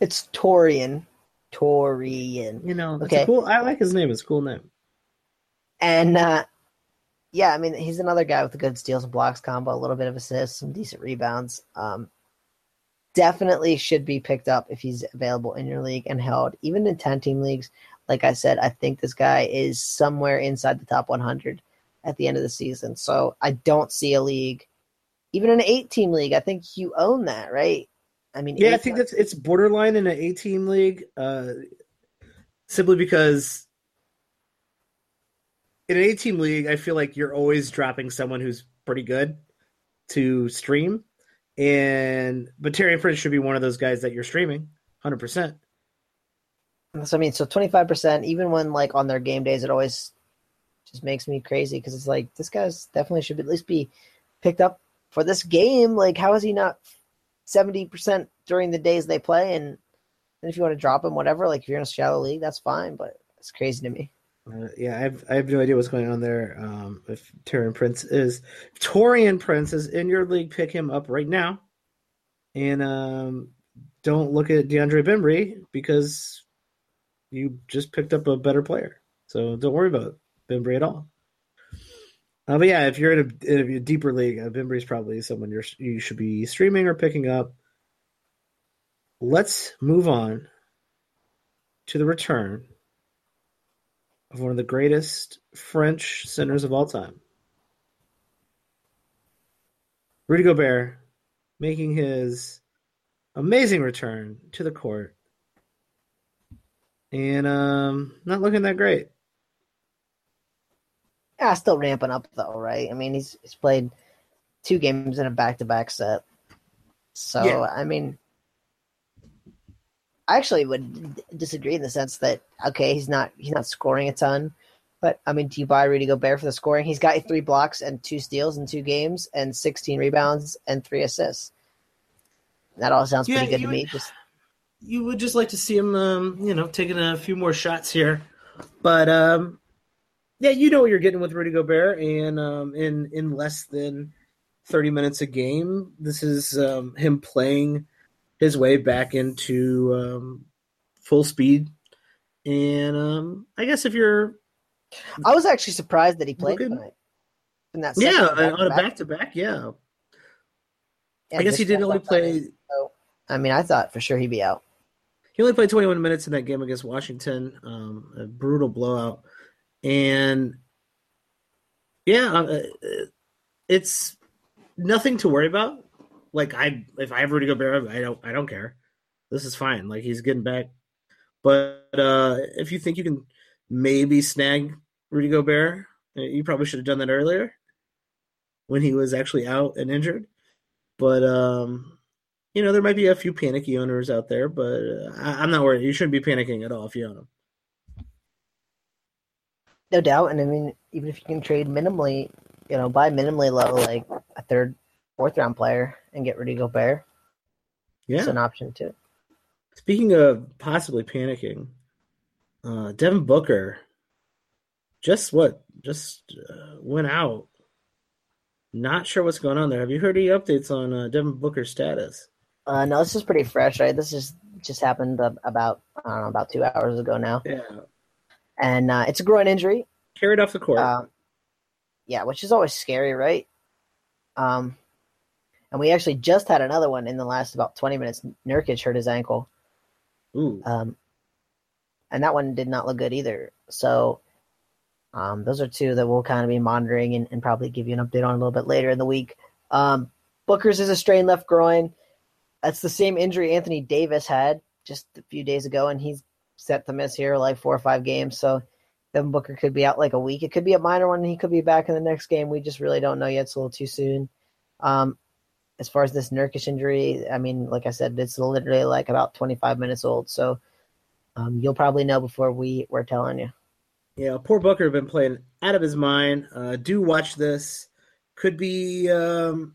It's Torian. Torian. You know, okay. cool. I like his name. It's a cool name. And uh, yeah, I mean, he's another guy with a good steals and blocks combo, a little bit of assists, some decent rebounds. Um, definitely should be picked up if he's available in your league and held, even in 10 team leagues. Like I said, I think this guy is somewhere inside the top 100 at the end of the season. So I don't see a league, even an eight team league. I think you own that, right? I mean, yeah, I think that's it's borderline in an A team league, uh, simply because in an A team league, I feel like you're always dropping someone who's pretty good to stream and but Terry Prince should be one of those guys that you're streaming, hundred percent. So I mean, so twenty five percent, even when like on their game days, it always just makes me crazy because it's like this guy's definitely should at least be picked up for this game. Like, how is he not seventy percent during the days they play? And, and if you want to drop him, whatever, like if you're in a shallow league, that's fine. But it's crazy to me. Uh, yeah, I have, I have no idea what's going on there. Um, if Taurean Prince is Taurean Prince is in your league, pick him up right now, and um, don't look at DeAndre Bembry because you just picked up a better player. So don't worry about Bembry at all. Uh, but yeah, if you're in a, in a deeper league, uh, is probably someone you're you should be streaming or picking up. Let's move on to the return of one of the greatest French centers of all time. Rudy Gobert making his amazing return to the court and um, not looking that great. Yeah, still ramping up though, right? I mean, he's he's played two games in a back to back set. So Yeah. I mean, I actually would disagree in the sense that okay, he's not he's not scoring a ton, but I mean, do you buy Rudy Gobert for the scoring? He's got three blocks and two steals in two games, and sixteen rebounds and three assists. That all sounds Yeah, pretty good to me. Just you would just like to see him, um, you know, taking a few more shots here. But um, yeah, you know what you're getting with Rudy Gobert, and um, in in less than 30 minutes a game, this is um, him playing his way back into um, full speed. And um, I guess if you're I was actually surprised that he played Looking- tonight. In that yeah on a back to back, yeah, Yeah, I guess he did got only play. I mean, I thought for sure he'd be out. He only played 21 minutes in that game against Washington. Um, a brutal blowout, and yeah, uh, it's nothing to worry about. Like I, if I have Rudy Gobert, I don't, I don't care. This is fine. Like he's getting back. But uh, if you think you can maybe snag Rudy Gobert, uh, you probably should have done that earlier when he was actually out and injured. But um, you know, there might be a few panicky owners out there, but uh, I, I'm not worried. You shouldn't be panicking at all if you own him. No doubt. And I mean, even if you can trade minimally, you know, buy minimally low, like a third, fourth round player and get Rudy Gobert, Yeah. it's an option too. Speaking of possibly panicking, uh, Devin Booker just what just uh, went out. Not sure what's going on there. Have you heard any updates on uh, Devin Booker's status? Uh, no, this is pretty fresh, right? This is just happened about, I don't know, about two hours ago now. Yeah, And uh, it's a groin injury. carried off the court. Um, yeah, which is always scary, right? Um, and we actually just had another one in the last about 20 minutes. Nurkic hurt his ankle. Ooh, Um, and that one did not look good either. So um, those are two that we'll kind of be monitoring and, and probably give you an update on a little bit later in the week. Um, Booker's is a strained left groin. That's the same injury Anthony Davis had just a few days ago, and he's set to miss here like four or five games. So Devin Booker could be out like a week. It could be a minor one, and he could be back in the next game. We just really don't know yet. It's a little too soon. Um, as far as this Nurkic injury, I mean, like I said, it's literally like about 25 minutes old. So um, you'll probably know before we we're telling you. yeah. Poor Booker been playing out of his mind. Uh, do watch this. Could be um,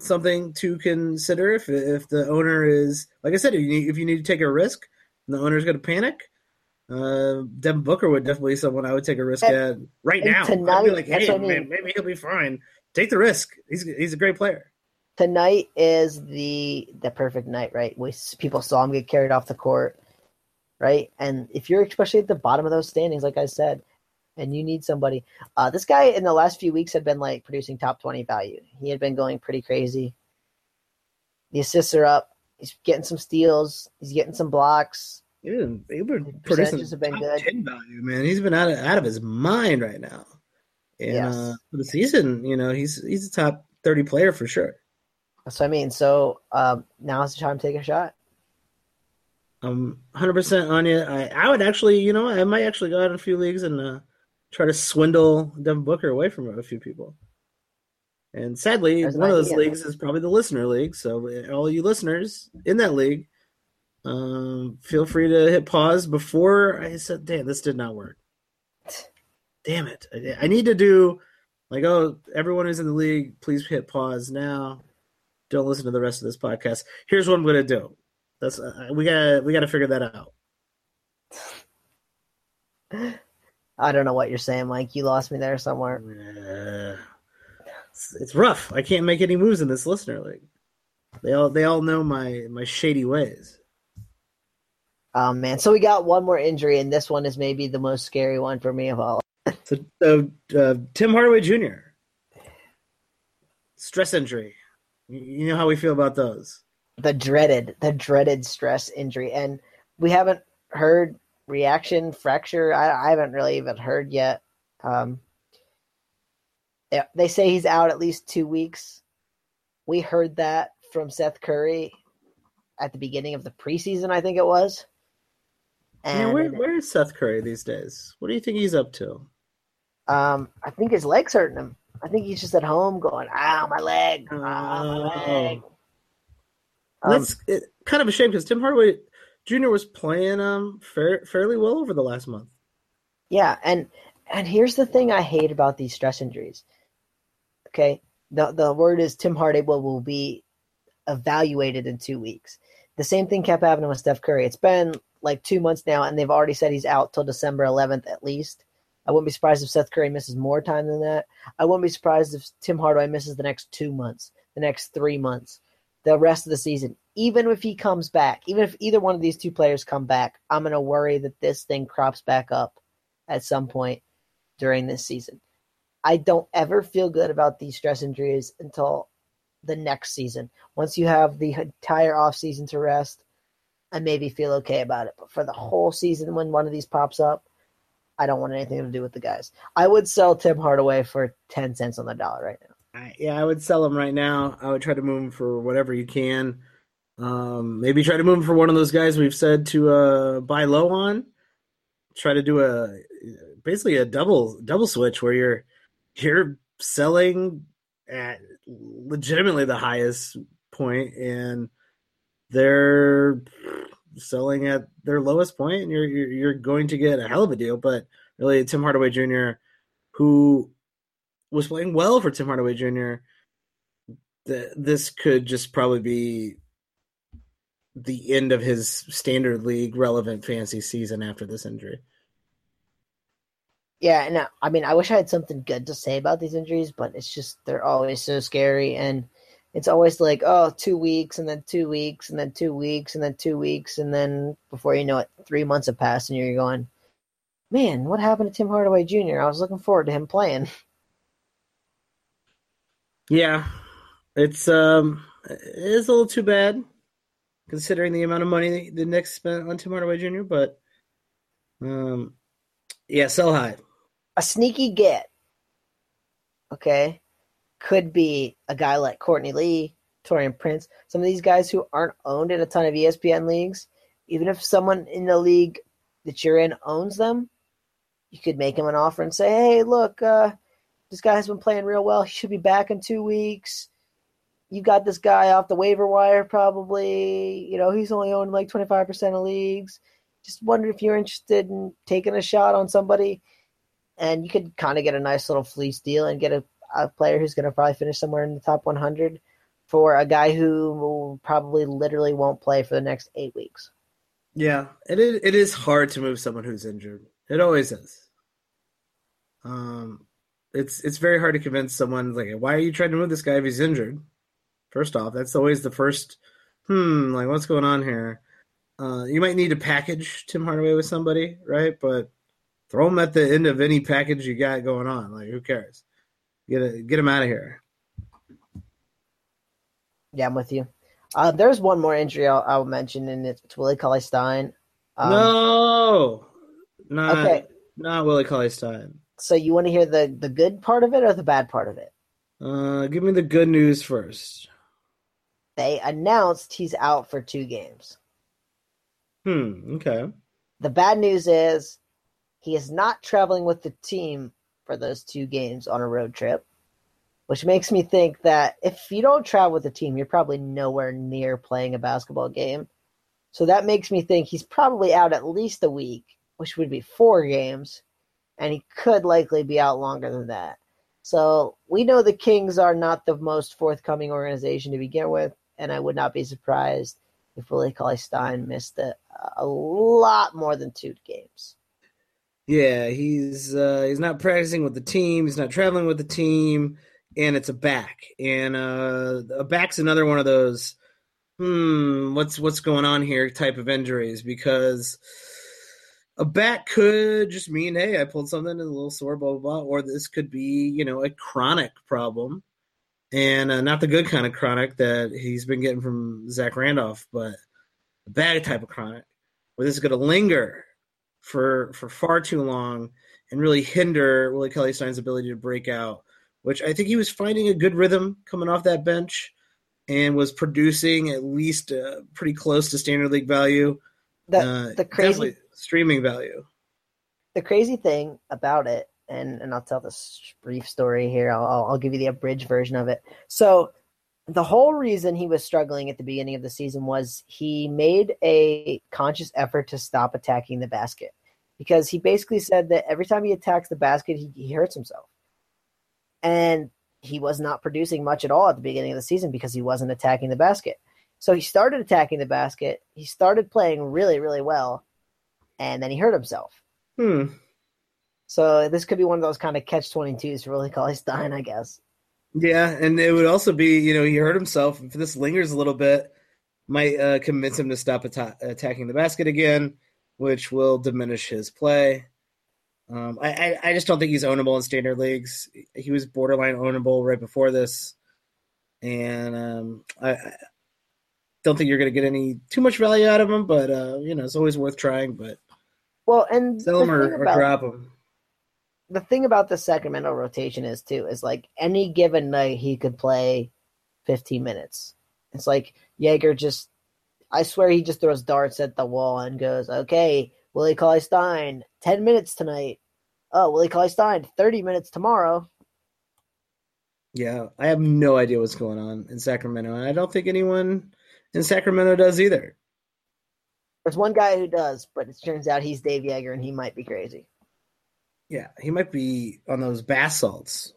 something to consider if if the owner is like I said. If you need, if you need to take a risk, and the owner's going to panic. Uh, Devin Booker would definitely be someone I would take a risk And- at right now. I'd tonight- be like, hey, I mean. man, maybe he'll be fine. Take the risk. He's he's a great player. Tonight is the the perfect night, right? We people saw him get carried off the court, right? And if you're especially at the bottom of those standings, like I said, and you need somebody, uh, this guy in the last few weeks had been like producing top twenty value. He had been going pretty crazy. The assists are up. He's getting some steals. He's getting some blocks. He's been, he's been producing have been good. 10 value, man. He's been out of out of his mind right now. And Yes. uh, for the season, you know, he's he's a top thirty player for sure. That's what I mean. So um, now's the time to take a shot. I'm 100 percent on it. I I would actually, you know, I might actually go out in a few leagues and uh, try to swindle Devin Booker away from a few people. And sadly, There's one of those idea. leagues is probably the listener league. So uh, all you listeners in that league, um, feel free to hit pause before I said, "Damn, this did not work." Damn it! I, I need to do like, oh, everyone who's in the league, please hit pause now. Don't listen to the rest of this podcast. Here's what I'm going to do. That's uh, we gotta we got to figure that out. I don't know what you're saying, Mike. You lost me there somewhere. Uh, it's, it's rough. I can't make any moves in this listener league. They all they all know my my shady ways. Oh man, so we got one more injury, and this one is maybe the most scary one for me of all. So uh, uh, Tim Hardaway Jr. stress injury. You- know how we feel about those. The dreaded, the dreaded stress injury, and we haven't heard reaction fracture. I, I haven't really even heard yet. Um, they say he's out at least two weeks. We heard that from Seth Curry at the beginning of the preseason, I think it was. Man, And where where is Seth Curry these days? What do you think he's up to? Um, I think his leg's hurting him. I think he's just at home going, "Ah, my leg, ah, my leg." Um, That's it, kind of a shame because Tim Hardaway Jr. was playing um fair, fairly well over the last month. Yeah, and and here's the thing I hate about these stress injuries. Okay, the the word is Tim Hardaway will be evaluated in two weeks. The same thing kept happening with Steph Curry. It's been like two months now, and they've already said he's out till December 11th at least. I wouldn't be surprised if Seth Curry misses more time than that. I wouldn't be surprised if Tim Hardaway misses the next two months, the next three months, the rest of the season. Even if he comes back, even if either one of these two players come back, I'm going to worry that this thing crops back up at some point during this season. I don't ever feel good about these stress injuries until the next season. Once you have the entire offseason to rest, I maybe feel okay about it. But for the whole season, when one of these pops up, I don't want anything to do with the guys. I would sell Tim Hardaway for 10 cents on the dollar right now. I, yeah, I would sell him right now. I would try to move him for whatever you can. Um, maybe try to move him for one of those guys we've said to uh, buy low on. Try to do a basically a double double switch where you're you're selling at legitimately the highest point and they're selling at their lowest point and you're, you're, you're going to get a hell of a deal but really Tim Hardaway Jr. who was playing well for Tim Hardaway Jr. The, this could just probably be the end of his standard league relevant fantasy season after this injury. Yeah, and I mean, I wish I had something good to say about these injuries, but it's just they're always so scary, and it's always like, oh, two weeks, and then two weeks, and then two weeks, and then two weeks, and then before you know it, three months have passed, and you're going, man, what happened to Tim Hardaway Jr.? I was looking forward to him playing. <laughs> Yeah, it's um, it is a little too bad considering the amount of money the Knicks spent on Tim Hardaway Jr. But um, yeah, sell high a sneaky get, okay, could be a guy like Courtney Lee, Taurean Prince, some of these guys who aren't owned in a ton of ESPN leagues. Even if someone in the league that you're in owns them, you could make him an offer and say, "Hey, look, uh, this guy's been playing real well. He should be back in two weeks. You got this guy off the waiver wire, probably. You know, he's only owned like 25% of leagues. Just wonder if you're interested in taking a shot on somebody and you could kind of get a nice little fleece deal and get a, a player who's going to probably finish somewhere in the top 100 for a guy who probably literally won't play for the next eight weeks. Yeah, it is, it is hard to move someone who's injured. It always is. Um, it's it's very hard to convince someone like, why are you trying to move this guy if he's injured? First off, that's always the first. Hmm, like what's going on here? Uh, you might need to package Tim Hardaway with somebody, right? But Throw them at the end of any package you got going on. Like, who cares? Get get them out of here. Yeah, I'm with you. Uh, there's one more injury I'll, I'll mention, and it's Willie Cauley Stein. Um, no, not okay. not Willie Cauley Stein. So you want to hear the the good part of it or the bad part of it? Uh, give me the good news first. They announced he's out for two games. Hmm. Okay. The bad news is he is not traveling with the team for those two games on a road trip, which makes me think that if you don't travel with a team, you're probably nowhere near playing a basketball game. So that makes me think he's probably out at least a week, which would be four games, and he could likely be out longer than that. So we know the Kings are not the most forthcoming organization to begin with, and I would not be surprised if Willie Cauley Stein missed a, a lot more than two games. Yeah, he's uh, he's not practicing with the team. He's not traveling with the team, and it's a back. And uh, a back's another one of those. Hmm, what's what's going on here? Type of injuries because a back could just mean, hey, I pulled something and a little sore, blah blah blah, or this could be you know a chronic problem, and uh, not the good kind of chronic that he's been getting from Zach Randolph, but a bad type of chronic where this is going to linger for for far too long and really hinder Willie Cauley Stein's ability to break out. Which I think he was finding a good rhythm coming off that bench and was producing at least uh, pretty close to standard league value. The, uh, the crazy streaming value. The crazy thing about it, and and I'll tell this brief story here. I'll I'll, I'll give you the abridged version of it. So the whole reason he was struggling at the beginning of the season was he made a conscious effort to stop attacking the basket because he basically said that every time he attacks the basket, he, he hurts himself. And he was not producing much at all at the beginning of the season because he wasn't attacking the basket. So he started attacking the basket. He started playing really, really well, and then he hurt himself. Hmm. So this could be one of those kind of catch twenty twos for Willie Cauley Stein, I guess. Yeah, and it would also be, you know, he hurt himself. If this lingers a little bit, might uh, convince him to stop atta- attacking the basket again, which will diminish his play. Um, I, I, I just don't think he's ownable in standard leagues. He was borderline ownable right before this, and um, I, I don't think you're going to get any too much value out of him. But uh, you know, it's always worth trying. But Well, and sell him or, thing or drop him. The thing about the Sacramento rotation is too is like any given night he could play 15 minutes. It's like Joerger just, I swear he just throws darts at the wall and goes, "Okay, Willie Cauley Stein, 10 minutes tonight. Oh, Willie Cauley Stein, 30 minutes tomorrow." Yeah, I have no idea what's going on in Sacramento, and I don't think anyone in Sacramento does either. There's one guy who does, but it turns out he's Dave Joerger and he might be crazy. Yeah, he might be on those bath salts.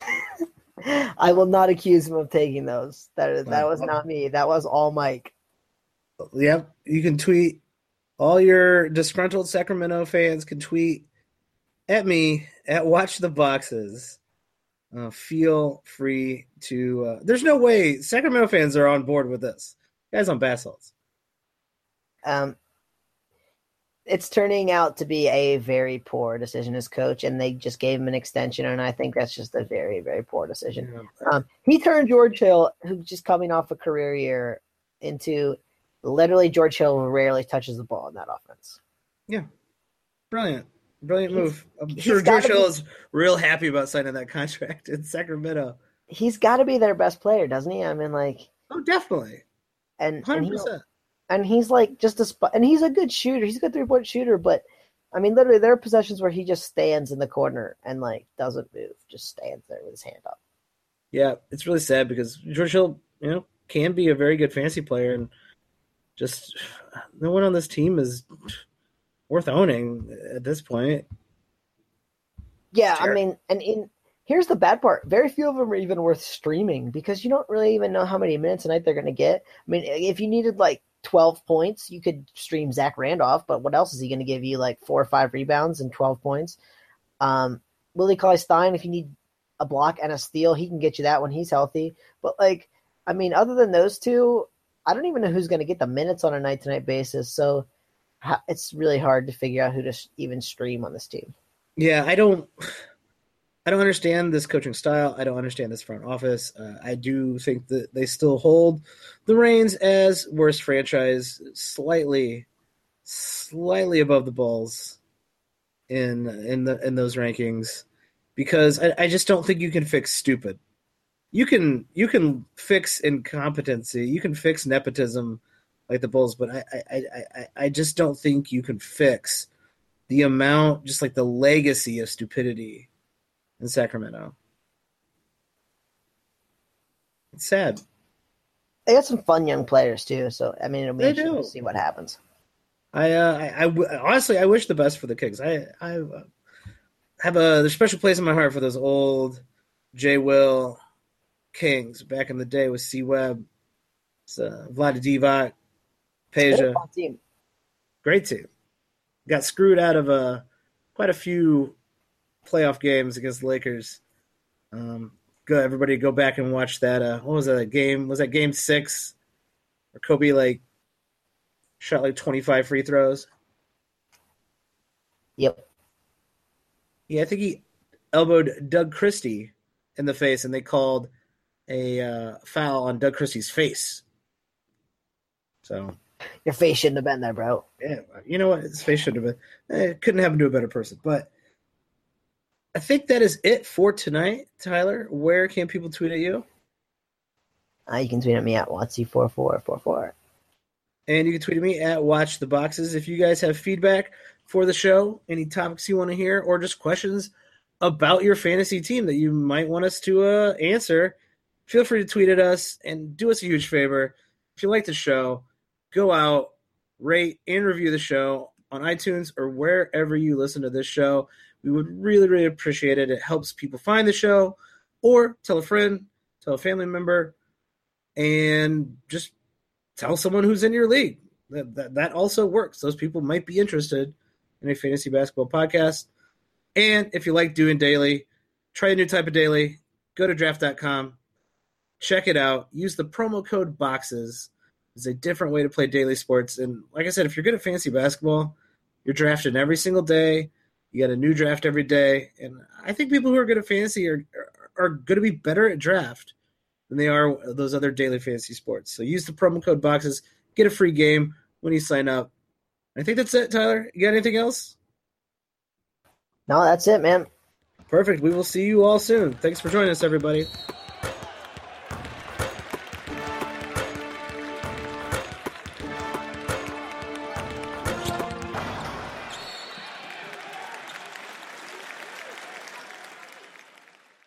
<laughs> I will not accuse him of taking those. That that was not me. That was all Mike. Yep, you can tweet. All your disgruntled Sacramento fans can tweet at me at Watch the Boxes. Uh, feel free to. Uh, there's no way Sacramento fans are on board with this. Guys on bath salts. Um, it's turning out to be a very poor decision as coach, and they just gave him an extension, and I think that's just a very, very poor decision. Um, he turned George Hill, who's just coming off a career year, into literally George Hill rarely touches the ball in that offense. Yeah, brilliant. Brilliant He's- move. I'm sure George be- Hill is real happy about signing that <laughs> contract in Sacramento. He's got to be their best player, doesn't he? I mean, like, Oh, definitely. and and, 100%. he, and he's like just a spot, and he's a good shooter. He's a good three point shooter, but I mean, literally, there are possessions where he just stands in the corner and like doesn't move, just stands there with his hand up. Yeah, it's really sad because George Hill, you know, can be a very good fantasy player, and just no one on this team is worth owning at this point. Yeah, I mean, and in here's the bad part: very few of them are even worth streaming because you don't really even know how many minutes a night they're going to get. I mean, if you needed like twelve points, you could stream Zach Randolph, but what else is he going to give you? Like four or five rebounds and twelve points. Um, Willie Cauley Stein, if you need a block and a steal, he can get you that when he's healthy. But like, I mean, other than those two, I don't even know who's going to get the minutes on a night to night basis. So it's really hard to figure out who to even stream on this team. Yeah, I don't. I don't understand this coaching style. I don't understand this front office. Uh, I do think that they still hold the reins as worst franchise, slightly, slightly above the Bulls in in the in those rankings, because I, I just don't think you can fix stupid. You can you can fix incompetency. You can fix nepotism like the Bulls, but I I, I, I- I just don't think you can fix the amount, just like the legacy of stupidity in Sacramento. It's sad. They got some fun young players too, so I mean, it'll be They interesting do. to see what happens. I, uh, I, I w- honestly, I wish the best for the Kings. I, I uh, have a there's a special place in my heart for those old J. Will Kings back in the day with C. Webb, uh, Vlade Divac, Peja. team. Great team. Got screwed out of uh, quite a few playoff games against the Lakers. Um, go everybody go back and watch that. Uh, what was that a game? Was that game six? Where Kobe like shot like twenty five free throws. Yep. Yeah, I think he elbowed Doug Christie in the face, and they called a uh, foul on Doug Christie's face. So Your face shouldn't have been there, bro. yeah, you know what? His face shouldn't have been. eh, It couldn't happen to a better person. But I think that is it for tonight, Tyler. Where can people tweet at you? Uh, you can tweet at me at wattsy4444. And you can tweet at me at Watch the Boxes. If you guys have feedback for the show, any topics you want to hear, or just questions about your fantasy team that you might want us to uh, answer, feel free to tweet at us and do us a huge favor. If you like the show, go out, rate, and review the show on iTunes or wherever you listen to this show. We would really, really appreciate it. It helps people find the show, or tell a friend, tell a family member, and just tell someone who's in your league. That, that, that also works. Those people might be interested in a fantasy basketball podcast. And if you like doing daily, try a new type of daily. Go to draft.com, check it out. Use the promo code boxes. It's a different way to play daily sports. And like I said, if you're good at fantasy basketball, you're drafting every single day. You got a new draft every day. And I think people who are good at fantasy are, are, are going to be better at draft than they are those other daily fantasy sports. So use the promo code boxes, get a free game when you sign up. I think that's it, Tyler. You got anything else? No, that's it, man. Perfect. We will see you all soon. Thanks for joining us, everybody.